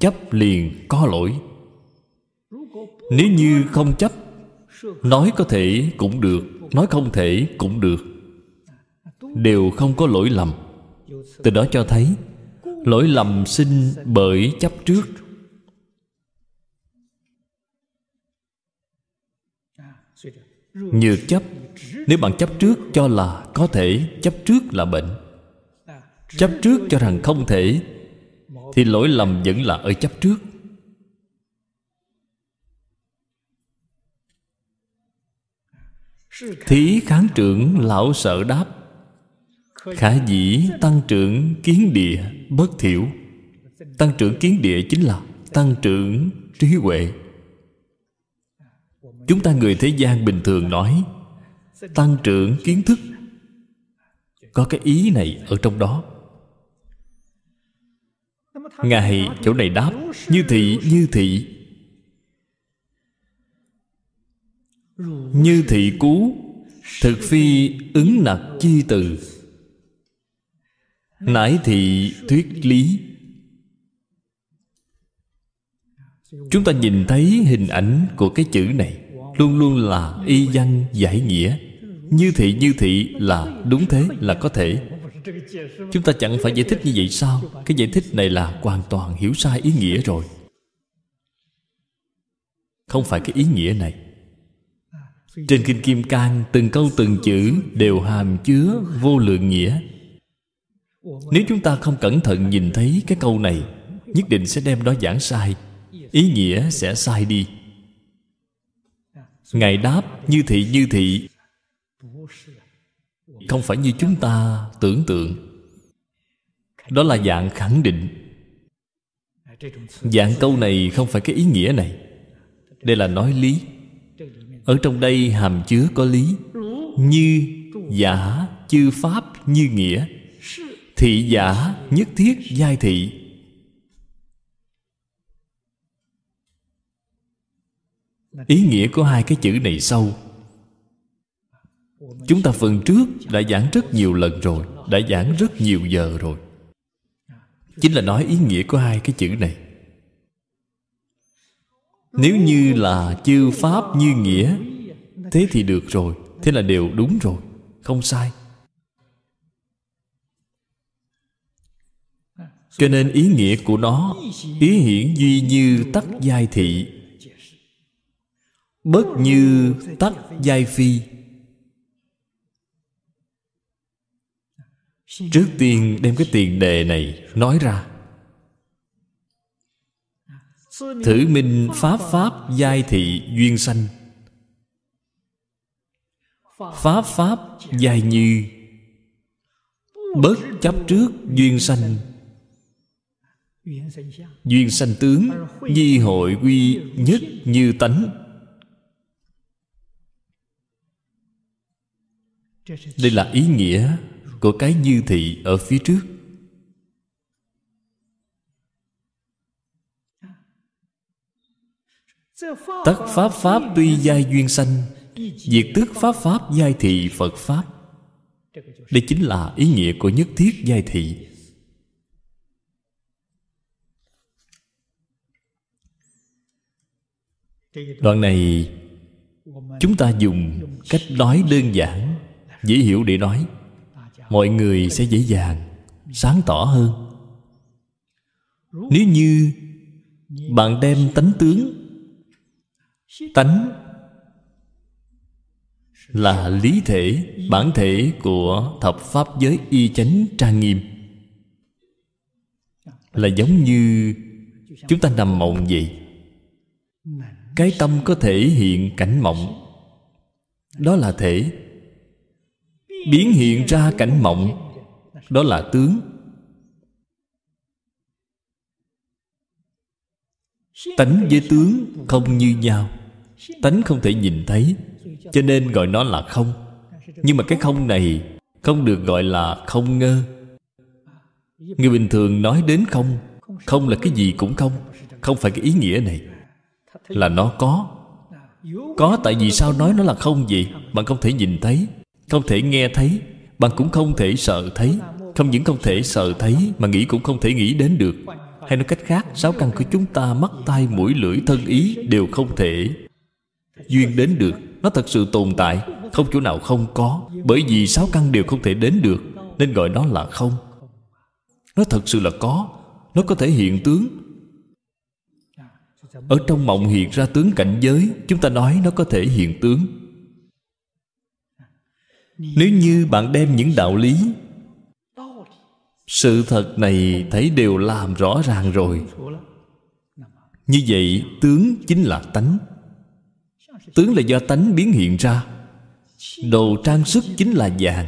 Chấp liền có lỗi. Nếu như không chấp nói có thể cũng được, nói không thể cũng được. Đều không có lỗi lầm. Từ đó cho thấy, lỗi lầm sinh bởi chấp trước. Nhược chấp, nếu bạn chấp trước cho là có thể, chấp trước là bệnh. Chấp trước cho rằng không thể, thì lỗi lầm vẫn là ở chấp trước. Thí kháng trưởng lão sợ đáp. Khả dĩ tăng trưởng kiến địa bất thiểu. Tăng trưởng kiến địa chính là tăng trưởng trí huệ. Chúng ta người thế gian bình thường nói, tăng trưởng kiến thức. Có cái ý này ở trong đó. Ngài chỗ này đáp, như thị như thị. Như thị cú, thực phi ứng nặc chi từ. Nãi thị thuyết lý. Chúng ta nhìn thấy hình ảnh của cái chữ này, luôn luôn là y văn giải nghĩa. Như thị như thị là đúng thế, là có thể. Chúng ta chẳng phải giải thích như vậy sao? Cái giải thích này là hoàn toàn hiểu sai ý nghĩa rồi. Không phải cái ý nghĩa này trên kinh kim cang, từng câu từng chữ đều hàm chứa vô lượng nghĩa. Nếu chúng ta không cẩn thận nhìn thấy cái câu này, nhất định sẽ đem đó giảng sai. Ý nghĩa sẽ sai đi. Ngài đáp, như thị như thị. Không phải như chúng ta tưởng tượng. Đó là dạng khẳng định. Dạng câu này không phải cái ý nghĩa này. Đây là nói lý ở trong đây hàm chứa có lý. Như, giả, chư pháp, như nghĩa. Thị giả, nhất thiết, giai thị. Ý nghĩa của hai cái chữ này sâu chúng ta phần trước đã giảng rất nhiều lần rồi, đã giảng rất nhiều giờ rồi. Chính là nói ý nghĩa của hai cái chữ này nếu như là chư pháp như nghĩa, thế thì được rồi, thế là đều đúng rồi, không sai. Cho nên ý nghĩa của nó, ý hiển duy như tắc giai thị. Bất như tắc giai phi. Trước tiên đem cái tiền đề này nói ra thử minh pháp pháp giai thị duyên sanh. Pháp pháp giai như. Bất chấp trước duyên sanh. Duyên sanh tướng nhi hội quy nhất như tánh. Đây là ý nghĩa của cái như thị ở phía trước. Tất pháp pháp tuy giai duyên sanh, diệt tức pháp pháp giai thị phật pháp. Đây chính là ý nghĩa của nhất thiết giai thị. Đoạn này, chúng ta dùng cách nói đơn giản, dễ hiểu để nói. Mọi người sẽ dễ dàng, sáng tỏ hơn. Nếu như bạn đem tánh tướng tánh là lý thể, bản thể của thập pháp giới y chánh trang nghiêm. Là giống như chúng ta nằm mộng vậy. Cái tâm có thể hiện cảnh mộng. Đó là thể. Biến hiện ra cảnh mộng. Đó là tướng. Tánh với tướng không như nhau tánh không thể nhìn thấy, cho nên gọi nó là không. Nhưng mà cái không này không được gọi là không ngơ. Người bình thường nói đến không không là cái gì cũng không không phải cái ý nghĩa này. Là nó có. Có, tại vì sao nói nó là không vậy? Bạn không thể nhìn thấy, không thể nghe thấy, bạn cũng không thể sợ thấy. Không những không thể sợ thấy, mà nghĩ cũng không thể nghĩ đến được. Hay nói cách khác, sáu căn của chúng ta, mắt, tai, mũi, lưỡi, thân ý đều không thể duyên đến được, nó thật sự tồn tại. Không chỗ nào không có, bởi vì sáu căn đều không thể đến được, nên gọi nó là không. Nó thật sự là có, nó có thể hiện tướng. Ở trong mộng hiện ra tướng cảnh giới, chúng ta nói nó có thể hiện tướng. Nếu như bạn đem những đạo lý, sự thật này thấy đều làm rõ ràng rồi. Như vậy, tướng chính là tánh tướng là do tánh biến hiện ra. Đồ trang sức chính là vàng.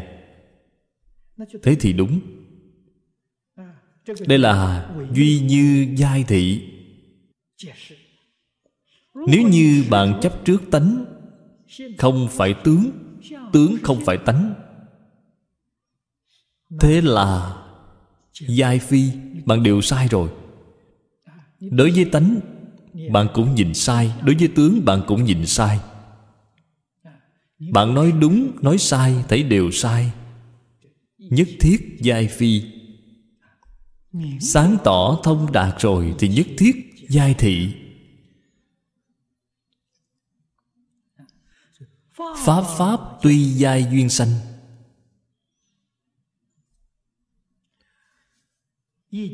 Thế thì đúng. Đây là duy như giai thị. Nếu như bạn chấp trước tánh, không phải tướng tướng không phải tánh. Thế là giai phi, bạn đều sai rồi. Đối với tánh bạn cũng nhìn sai. Đối với tướng, bạn cũng nhìn sai. Bạn nói đúng, nói sai, thấy đều sai. Nhất thiết giai phi. Sáng tỏ thông đạt rồi thì nhất thiết giai thị. Pháp pháp tuy giai duyên sanh.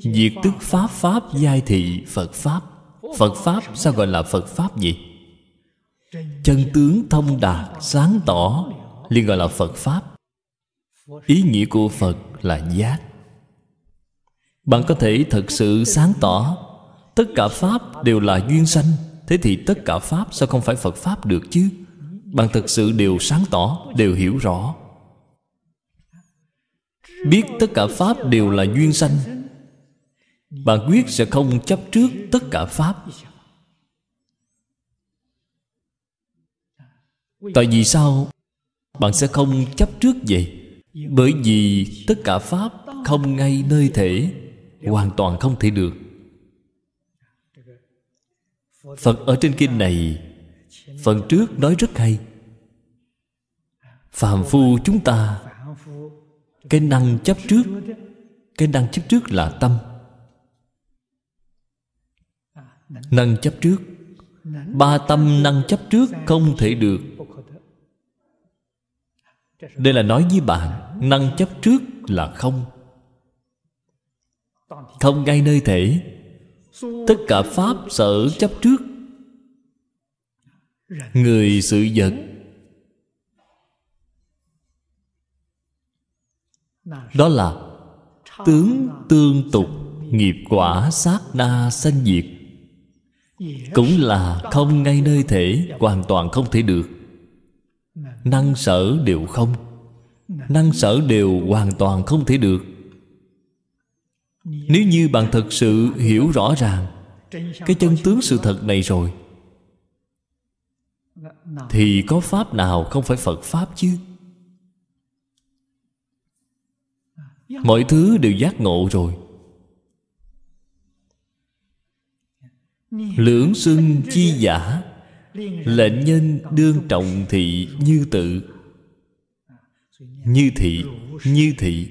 Diệt tức pháp pháp giai thị, phật pháp phật pháp, sao gọi là phật pháp gì chân tướng thông đạt, sáng tỏ, liền gọi là phật pháp. Ý nghĩa của phật là giác. Bạn có thể thật sự sáng tỏ, tất cả pháp đều là duyên sanh, thế thì tất cả pháp sao không phải phật pháp được chứ? Bạn thật sự đều sáng tỏ, đều hiểu rõ. Biết tất cả pháp đều là duyên sanh bạn quyết sẽ không chấp trước tất cả pháp. Tại vì sao? Bạn sẽ không chấp trước vậy bởi vì tất cả pháp không ngay nơi thể, hoàn toàn không thể được. Phật ở trên kinh này, phần trước nói rất hay. Phàm phu chúng ta, cái năng chấp trước, cái năng chấp trước là tâm năng chấp trước. Ba tâm năng chấp trước không thể được. Đây là nói với bạn năng chấp trước là không. Không ngay nơi thể. Tất cả pháp sở chấp trước. Người sự vật. Đó là tướng tương tục nghiệp quả sát na sanh diệt cũng là không ngay nơi thể, hoàn toàn không thể được. Năng sở đều không. Năng sở đều hoàn toàn không thể được. Nếu như bạn thật sự hiểu rõ ràng cái chân tướng sự thật này rồi, thì có pháp nào không phải phật pháp chứ? Mọi thứ đều giác ngộ rồi. Lưỡng xưng chi giả, lệnh nhân đương trọng thị như tự. Như thị như thị.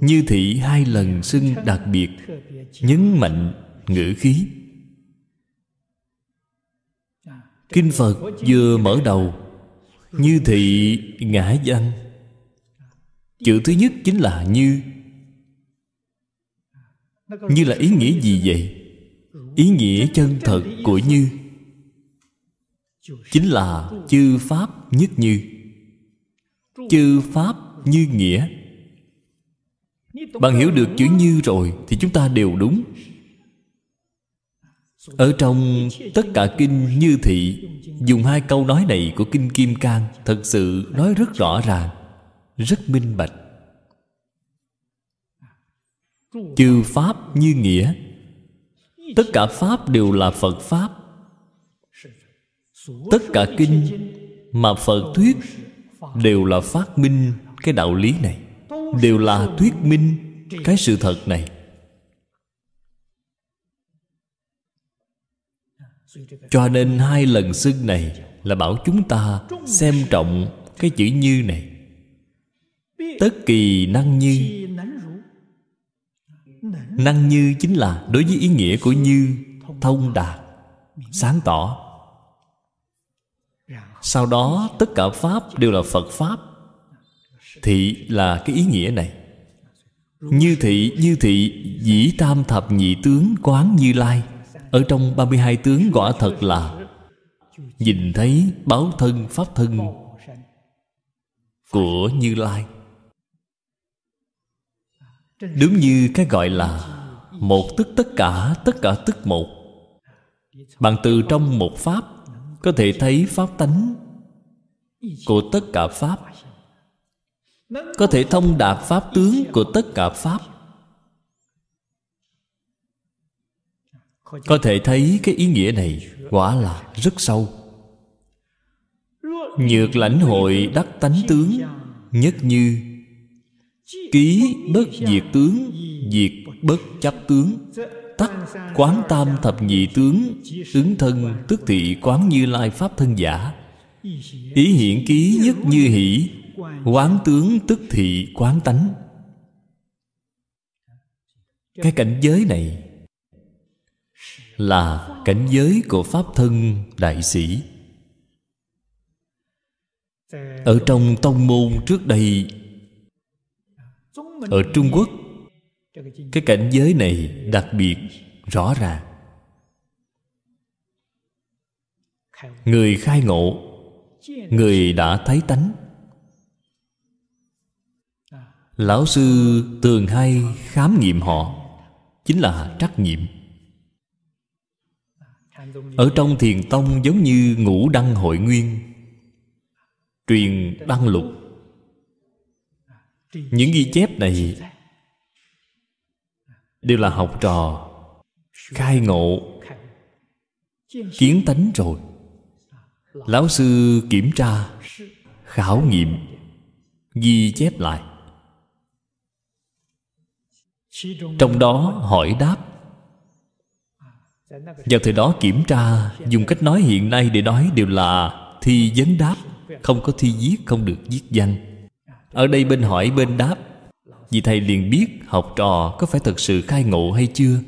Như thị hai lần xưng đặc biệt, nhấn mạnh ngữ khí. Kinh phật vừa mở đầu, như thị ngã văn chữ thứ nhất chính là như như là ý nghĩa gì vậy? ý nghĩa chân thật của như. Chính là chư pháp nhất như. Chư pháp như nghĩa. Bạn hiểu được chữ như rồi thì chúng ta đều đúng. Ở trong tất cả kinh như thị dùng hai câu nói này của kinh kim cang thật sự nói rất rõ ràng rất minh bạch chư pháp như nghĩa. Tất cả pháp đều là phật pháp. Tất cả kinh mà phật thuyết đều là phát minh cái đạo lý này. Đều là thuyết minh cái sự thật này. Cho nên hai lần xưng này là bảo chúng ta xem trọng cái chữ như này. Tất kỳ năng như năng như chính là đối với ý nghĩa của như thông đạt sáng tỏ. Sau đó, tất cả pháp đều là phật pháp. Thị là cái ý nghĩa này. Như thị như thị, dĩ tam thập nhị tướng quán như lai. Ở trong 32 tướng quả thật là, nhìn thấy báo thân pháp thân của như lai đúng như cái gọi là một tức tất cả tất cả tức một. Bạn từ trong một pháp có thể thấy pháp tánh của tất cả pháp. Có thể thông đạt pháp tướng của tất cả pháp. Có thể thấy cái ý nghĩa này quả là rất sâu. Nhược lãnh hội đắc tánh tướng nhất như ký bất diệt tướng, diệt bất chấp tướng. Tắc quán tam thập nhị tướng, ứng thân tức thị quán như lai pháp thân giả. Ý hiện ký nhất như hỷ, quán tướng tức thị quán tánh. Cái cảnh giới này là cảnh giới của pháp thân đại sĩ. Ở trong tông môn trước đây ở trung quốc, cái cảnh giới này đặc biệt rõ ràng. Người khai ngộ, người đã thấy tánh. Lão sư thường hay khám nghiệm họ, chính là trắc nghiệm. Ở trong thiền tông giống như ngũ đăng hội nguyên, truyền đăng lục những ghi chép này đều là học trò khai ngộ, kiến tánh rồi. Lão sư kiểm tra, khảo nghiệm, ghi chép lại. Trong đó hỏi đáp. Vào thời đó kiểm tra, dùng cách nói hiện nay để nói đều là thi vấn đáp, không có thi viết, không được viết danh ở đây bên hỏi bên đáp, vì thầy liền biết học trò có phải thật sự khai ngộ hay chưa?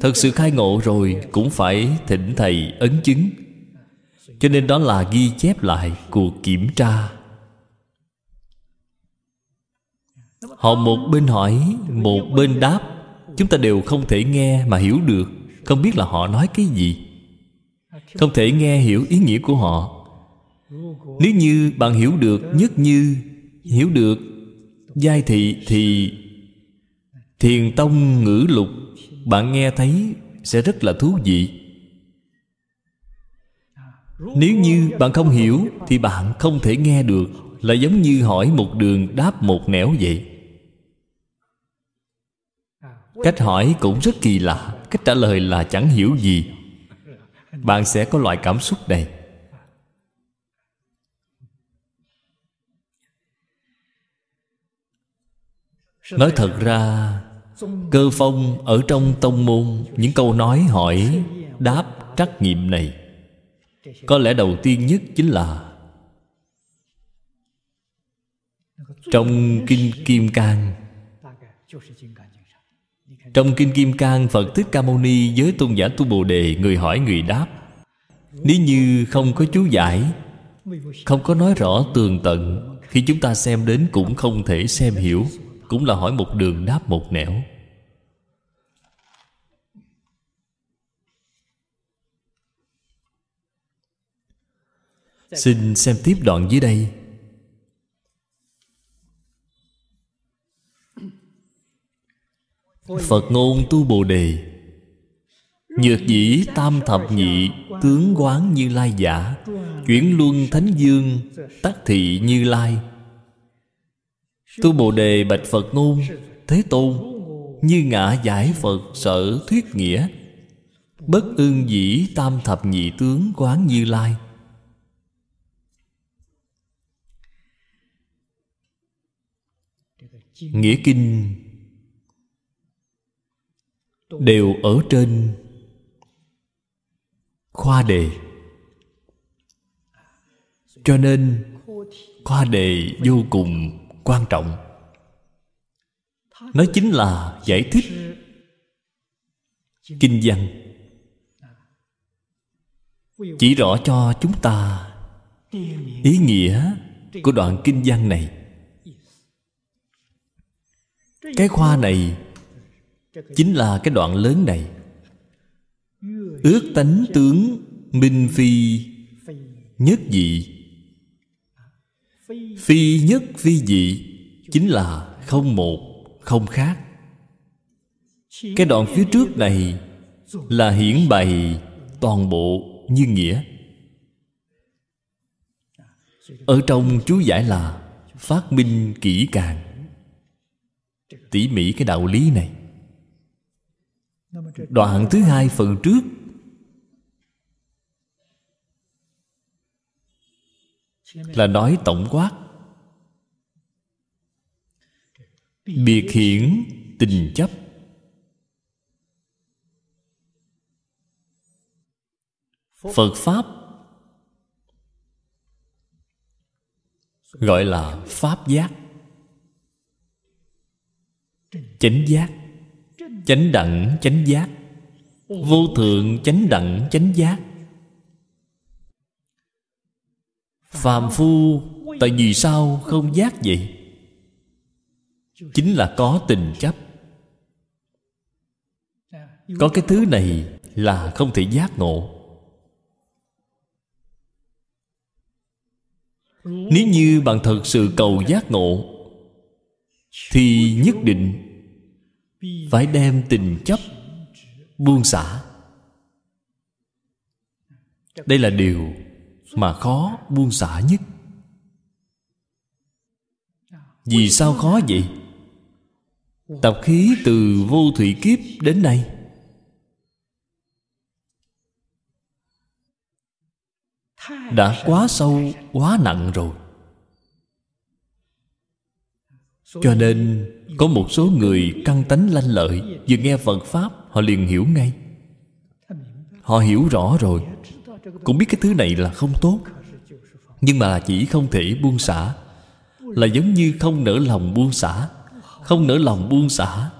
Thật sự khai ngộ rồi cũng phải thỉnh thầy ấn chứng. Cho nên đó là ghi chép lại cuộc kiểm tra. Họ một bên hỏi, một bên đáp, chúng ta đều không thể nghe mà hiểu được, không biết là họ nói cái gì. Không thể nghe hiểu ý nghĩa của họ nếu như bạn hiểu được nhất như, hiểu được giai thị thì thiền tông ngữ lục, bạn nghe thấy sẽ rất là thú vị. Nếu như bạn không hiểu thì bạn không thể nghe được, là giống như hỏi một đường đáp một nẻo vậy. Cách hỏi cũng rất kỳ lạ, cách trả lời là chẳng hiểu gì. Bạn sẽ có loại cảm xúc này. Nói thật ra, cơ phong ở trong tông môn, những câu nói hỏi, đáp trắc nghiệm này, có lẽ đầu tiên nhất chính là, trong kinh kim cang, trong kinh kim cang, phật thích ca mâu ni với tôn giả tu bồ đề, người hỏi người đáp, nếu như không có chú giải, không có nói rõ tường tận khi chúng ta xem đến cũng không thể xem hiểu cũng là hỏi một đường đáp một nẻo. Xin xem tiếp đoạn dưới đây. Phật ngôn tu bồ đề. Nhược dĩ tam thập nhị tướng quán như lai giả, chuyển luân thánh dương tác thị như lai tu bồ đề bạch phật ngôn thế tôn, như ngã giải phật sở thuyết nghĩa, bất ưng dĩ tam thập nhị tướng quán như lai. Nghĩa kinh đều ở trên khoa đề. Cho nên, khoa đề vô cùng quan trọng. Nó chính là giải thích. Kinh văn chỉ rõ cho chúng ta ý nghĩa của đoạn kinh văn này. Cái khoa này chính là cái đoạn lớn này. Ước tánh tướng minh phi nhất dị phi nhất phi dị chính là không một, không khác. Cái đoạn phía trước này là hiển bày toàn bộ như nghĩa. Ở trong chú giải là phát minh kỹ càng. Tỉ mỉ cái đạo lý này. Đoạn thứ hai phần trước là nói tổng quát. Biệt hiển tình chấp. Phật pháp gọi là pháp giác. Chánh giác. Chánh đẳng, chánh giác. Vô thượng, chánh đẳng, chánh giác. Phàm phu, tại vì sao không giác vậy? Chính là có tình chấp. Có cái thứ này là không thể giác ngộ. Nếu như bạn thật sự cầu giác ngộ, thì nhất định phải đem tình chấp buông xả. Đây là điều mà khó buông xả nhất. Vì sao khó vậy? Tập khí từ vô thủy kiếp đến nay. Đã quá sâu, quá nặng rồi. Cho nên có một số người căng tánh lanh lợi vừa nghe phật pháp, họ liền hiểu ngay. Họ hiểu rõ rồi cũng biết cái thứ này là không tốt. Nhưng mà chỉ không thể buông xả. Là giống như không nỡ lòng buông xả. Không nỡ lòng buông xả.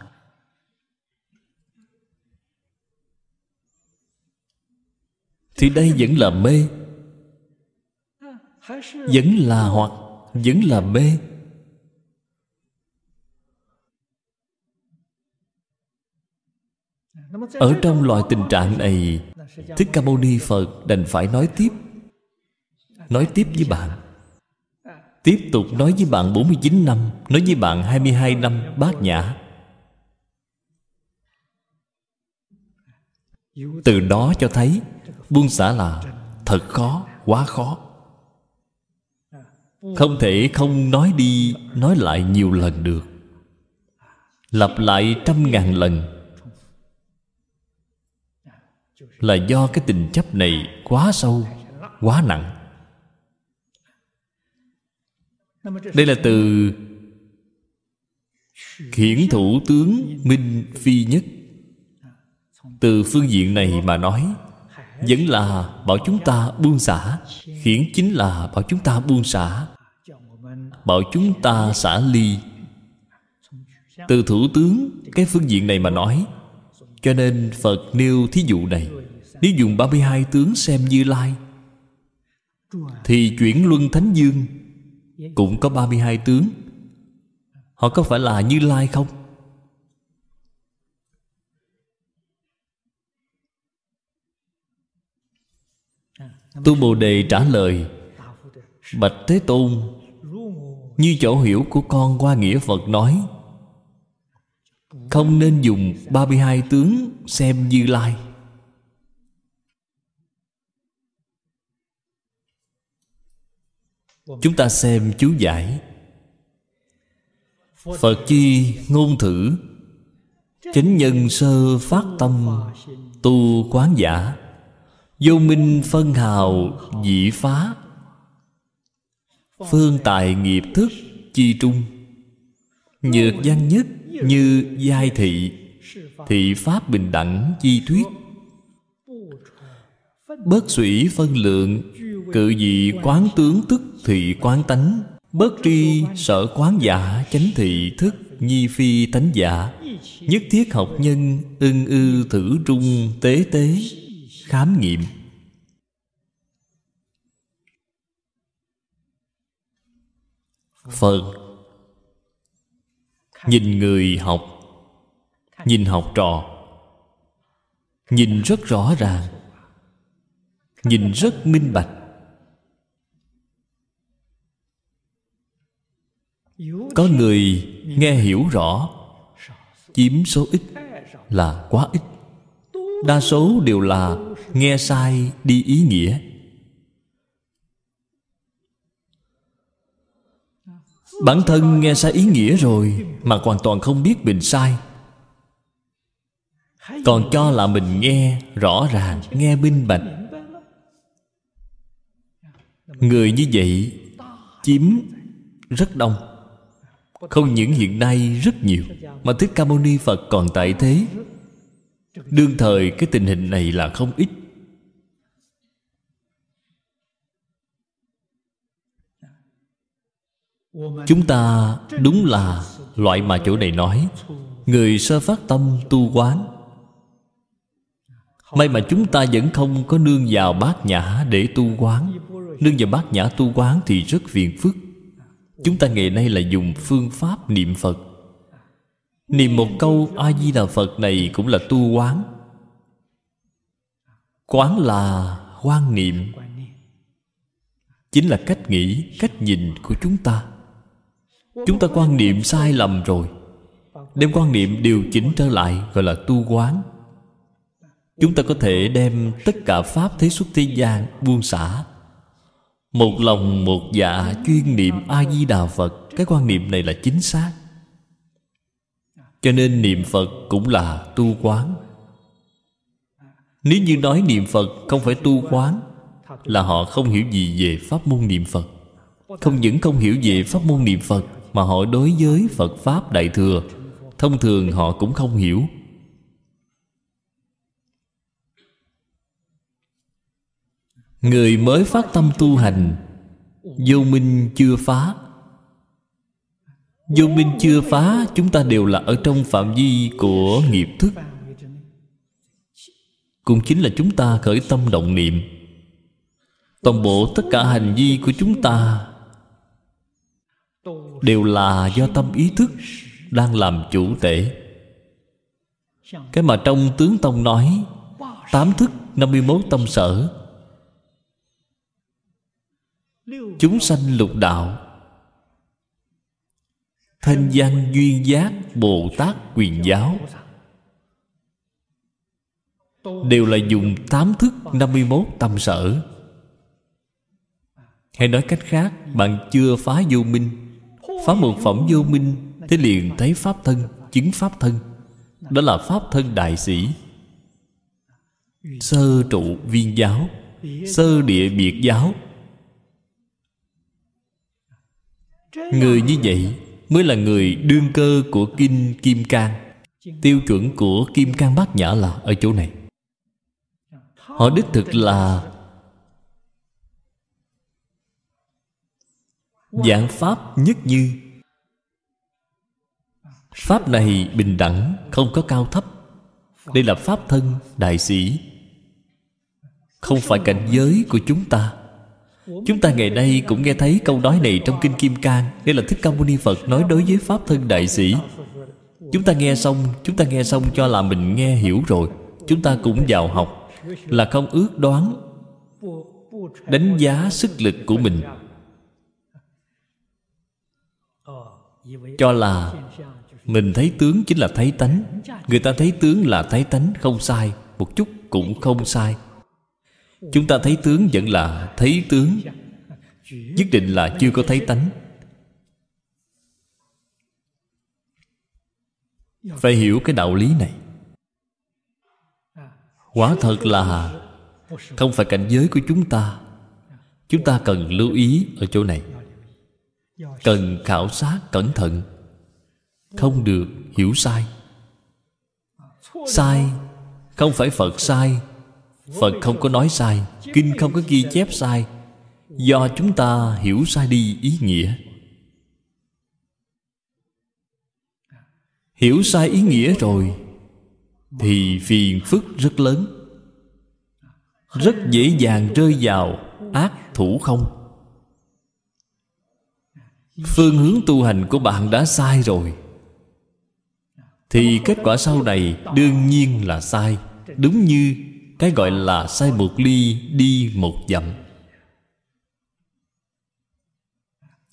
Thì đây vẫn là mê. Vẫn là hoặc, vẫn là mê. Ở trong loại tình trạng này thích ca mâu ni phật đành phải nói tiếp. Nói tiếp với bạn. Tiếp tục nói với bạn 49 năm, nói với bạn 22 năm bát nhã. Từ đó cho thấy, buông xả là thật khó, quá khó. Không thể không nói đi, nói lại nhiều lần được. Lặp lại trăm ngàn lần là do cái tình chấp này quá sâu, quá nặng. Đây là từ khiển thủ tướng minh phi nhất. Từ phương diện này mà nói, vẫn là bảo chúng ta buông xả, khiển chính là bảo chúng ta buông xả. Bảo chúng ta xả ly. Từ thủ tướng, cái phương diện này mà nói, cho nên phật nêu thí dụ này nếu dùng 32 tướng xem như lai, thì chuyển luân thánh dương cũng có 32 tướng. Họ có phải là như lai không? Tu bồ đề trả lời, bạch thế tôn, như chỗ hiểu của con qua nghĩa phật nói, không nên dùng 32 tướng xem như lai. Chúng ta xem chú giải. Phật chi ngôn thử. Chánh nhân sơ phát tâm, tu quán giả. Vô minh phân hào dị phá. Phương tài nghiệp thức, chi trung. Nhược danh nhất như giai thị. Thị pháp bình đẳng, chi thuyết. Bất sủy phân lượng cự dị quán tướng tức thị quán tánh bất tri sở quán giả chánh thị thức, nhi phi tánh giả. Nhất thiết học nhân ưng ư thử trung tế tế. Khám nghiệm. Phật. Nhìn người học, nhìn học trò. Nhìn rất rõ ràng, nhìn rất minh bạch. Có người nghe hiểu rõ, chiếm số ít là quá ít. Đa số đều là nghe sai đi ý nghĩa. Bản thân nghe sai ý nghĩa rồi mà hoàn toàn không biết mình sai. Còn cho là mình nghe rõ ràng, nghe minh bạch. Người như vậy chiếm rất đông không những hiện nay rất nhiều, mà thích ca mâu ni phật còn tại thế. Đương thời, cái tình hình này là không ít. Chúng ta đúng là loại mà chỗ này nói, người sơ phát tâm tu quán. May mà chúng ta vẫn không có nương vào bát nhã để tu quán. Nương vào bát nhã tu quán thì rất phiền phức chúng ta ngày nay là dùng phương pháp niệm phật. Niệm một câu a di đà phật này cũng là tu quán. Quán là quan niệm. Chính là cách nghĩ, cách nhìn của chúng ta. Chúng ta quan niệm sai lầm rồi. Đem quan niệm điều chỉnh trở lại, gọi là tu quán. Chúng ta có thể đem tất cả pháp thế xuất thế gian buông xả một lòng, một dạ chuyên niệm a di đà phật. Cái quan niệm này là chính xác. Cho nên niệm phật cũng là tu quán. Nếu như nói niệm phật không phải tu quán, là họ không hiểu gì về pháp môn niệm phật. Không những không hiểu về pháp môn niệm phật, mà họ đối với phật pháp đại thừa, thông thường họ cũng không hiểu. Người mới phát tâm tu hành, vô minh chưa phá. Vô minh chưa phá, chúng ta đều là ở trong phạm vi của nghiệp thức. Cũng chính là chúng ta khởi tâm động niệm. Toàn bộ tất cả hành vi của chúng ta đều là do tâm ý thức đang làm chủ tể cái mà trong tướng tông nói, tám thức 51 tâm sở chúng sanh lục đạo. Thanh văn duyên giác bồ tát quyền giáo. Đều là dùng tám thức 51 tâm sở. Hay nói cách khác, bạn chưa phá vô minh, phá một phẩm vô minh, thế liền thấy pháp thân, chứng pháp thân. Đó là pháp thân đại sĩ. Sơ trụ viên giáo, sơ địa biệt giáo. Người như vậy mới là người đương cơ của kinh kim cang. Tiêu chuẩn của kim cang bát nhã là ở chỗ này. Họ đích thực là dạng pháp nhất như. Pháp này bình đẳng, không có cao thấp. Đây là pháp thân đại sĩ. Không phải cảnh giới của chúng ta chúng ta ngày nay cũng nghe thấy câu nói này trong kinh kim cang đây là thích ca mâu ni phật nói đối với pháp thân đại sĩ. Chúng ta nghe xong, chúng ta nghe xong cho là mình nghe hiểu rồi. Chúng ta cũng vào học, là không ước đoán đánh giá sức lực của mình. Cho là mình thấy tướng chính là thấy tánh. Người ta thấy tướng là thấy tánh không sai, một chút cũng không sai chúng ta thấy tướng vẫn là thấy tướng. Nhất định là chưa có thấy tánh. Phải hiểu cái đạo lý này. Quả thật là không phải cảnh giới của chúng ta. Chúng ta cần lưu ý ở chỗ này. Cần khảo sát cẩn thận. Không được hiểu sai. Sai không phải phật sai phật không có nói sai, kinh không có ghi chép sai. Do chúng ta hiểu sai đi ý nghĩa. Hiểu sai ý nghĩa rồi, thì phiền phức rất lớn. Rất dễ dàng rơi vào ác thủ không. Phương hướng tu hành của bạn đã sai rồi. Thì kết quả sau này đương nhiên là sai, đúng như cái gọi là sai một ly đi một dặm.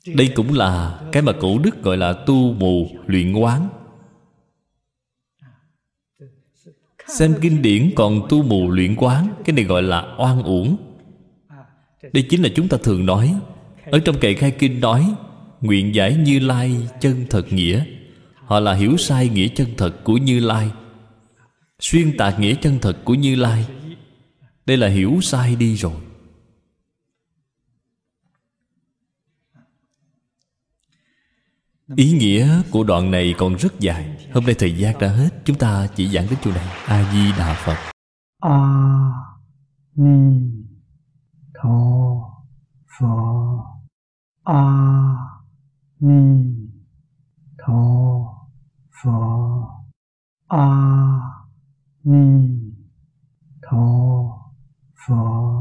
Đây cũng là cái mà cổ đức gọi là tu mù luyện quán. Xem kinh điển còn tu mù luyện quán, cái này gọi là oan uổng. Đây chính là chúng ta thường nói. Ở trong kệ khai kinh nói, nguyện giải như lai chân thật nghĩa. Họ là hiểu sai nghĩa chân thật của như lai. Xuyên tạc nghĩa chân thật của như lai đây là hiểu sai đi rồi. Ý nghĩa của đoạn này còn rất dài. Hôm nay thời gian đã hết. Chúng ta chỉ giảng đến chỗ này. A di đà phật. A ni tho phật a ni tho phật a ni 佛。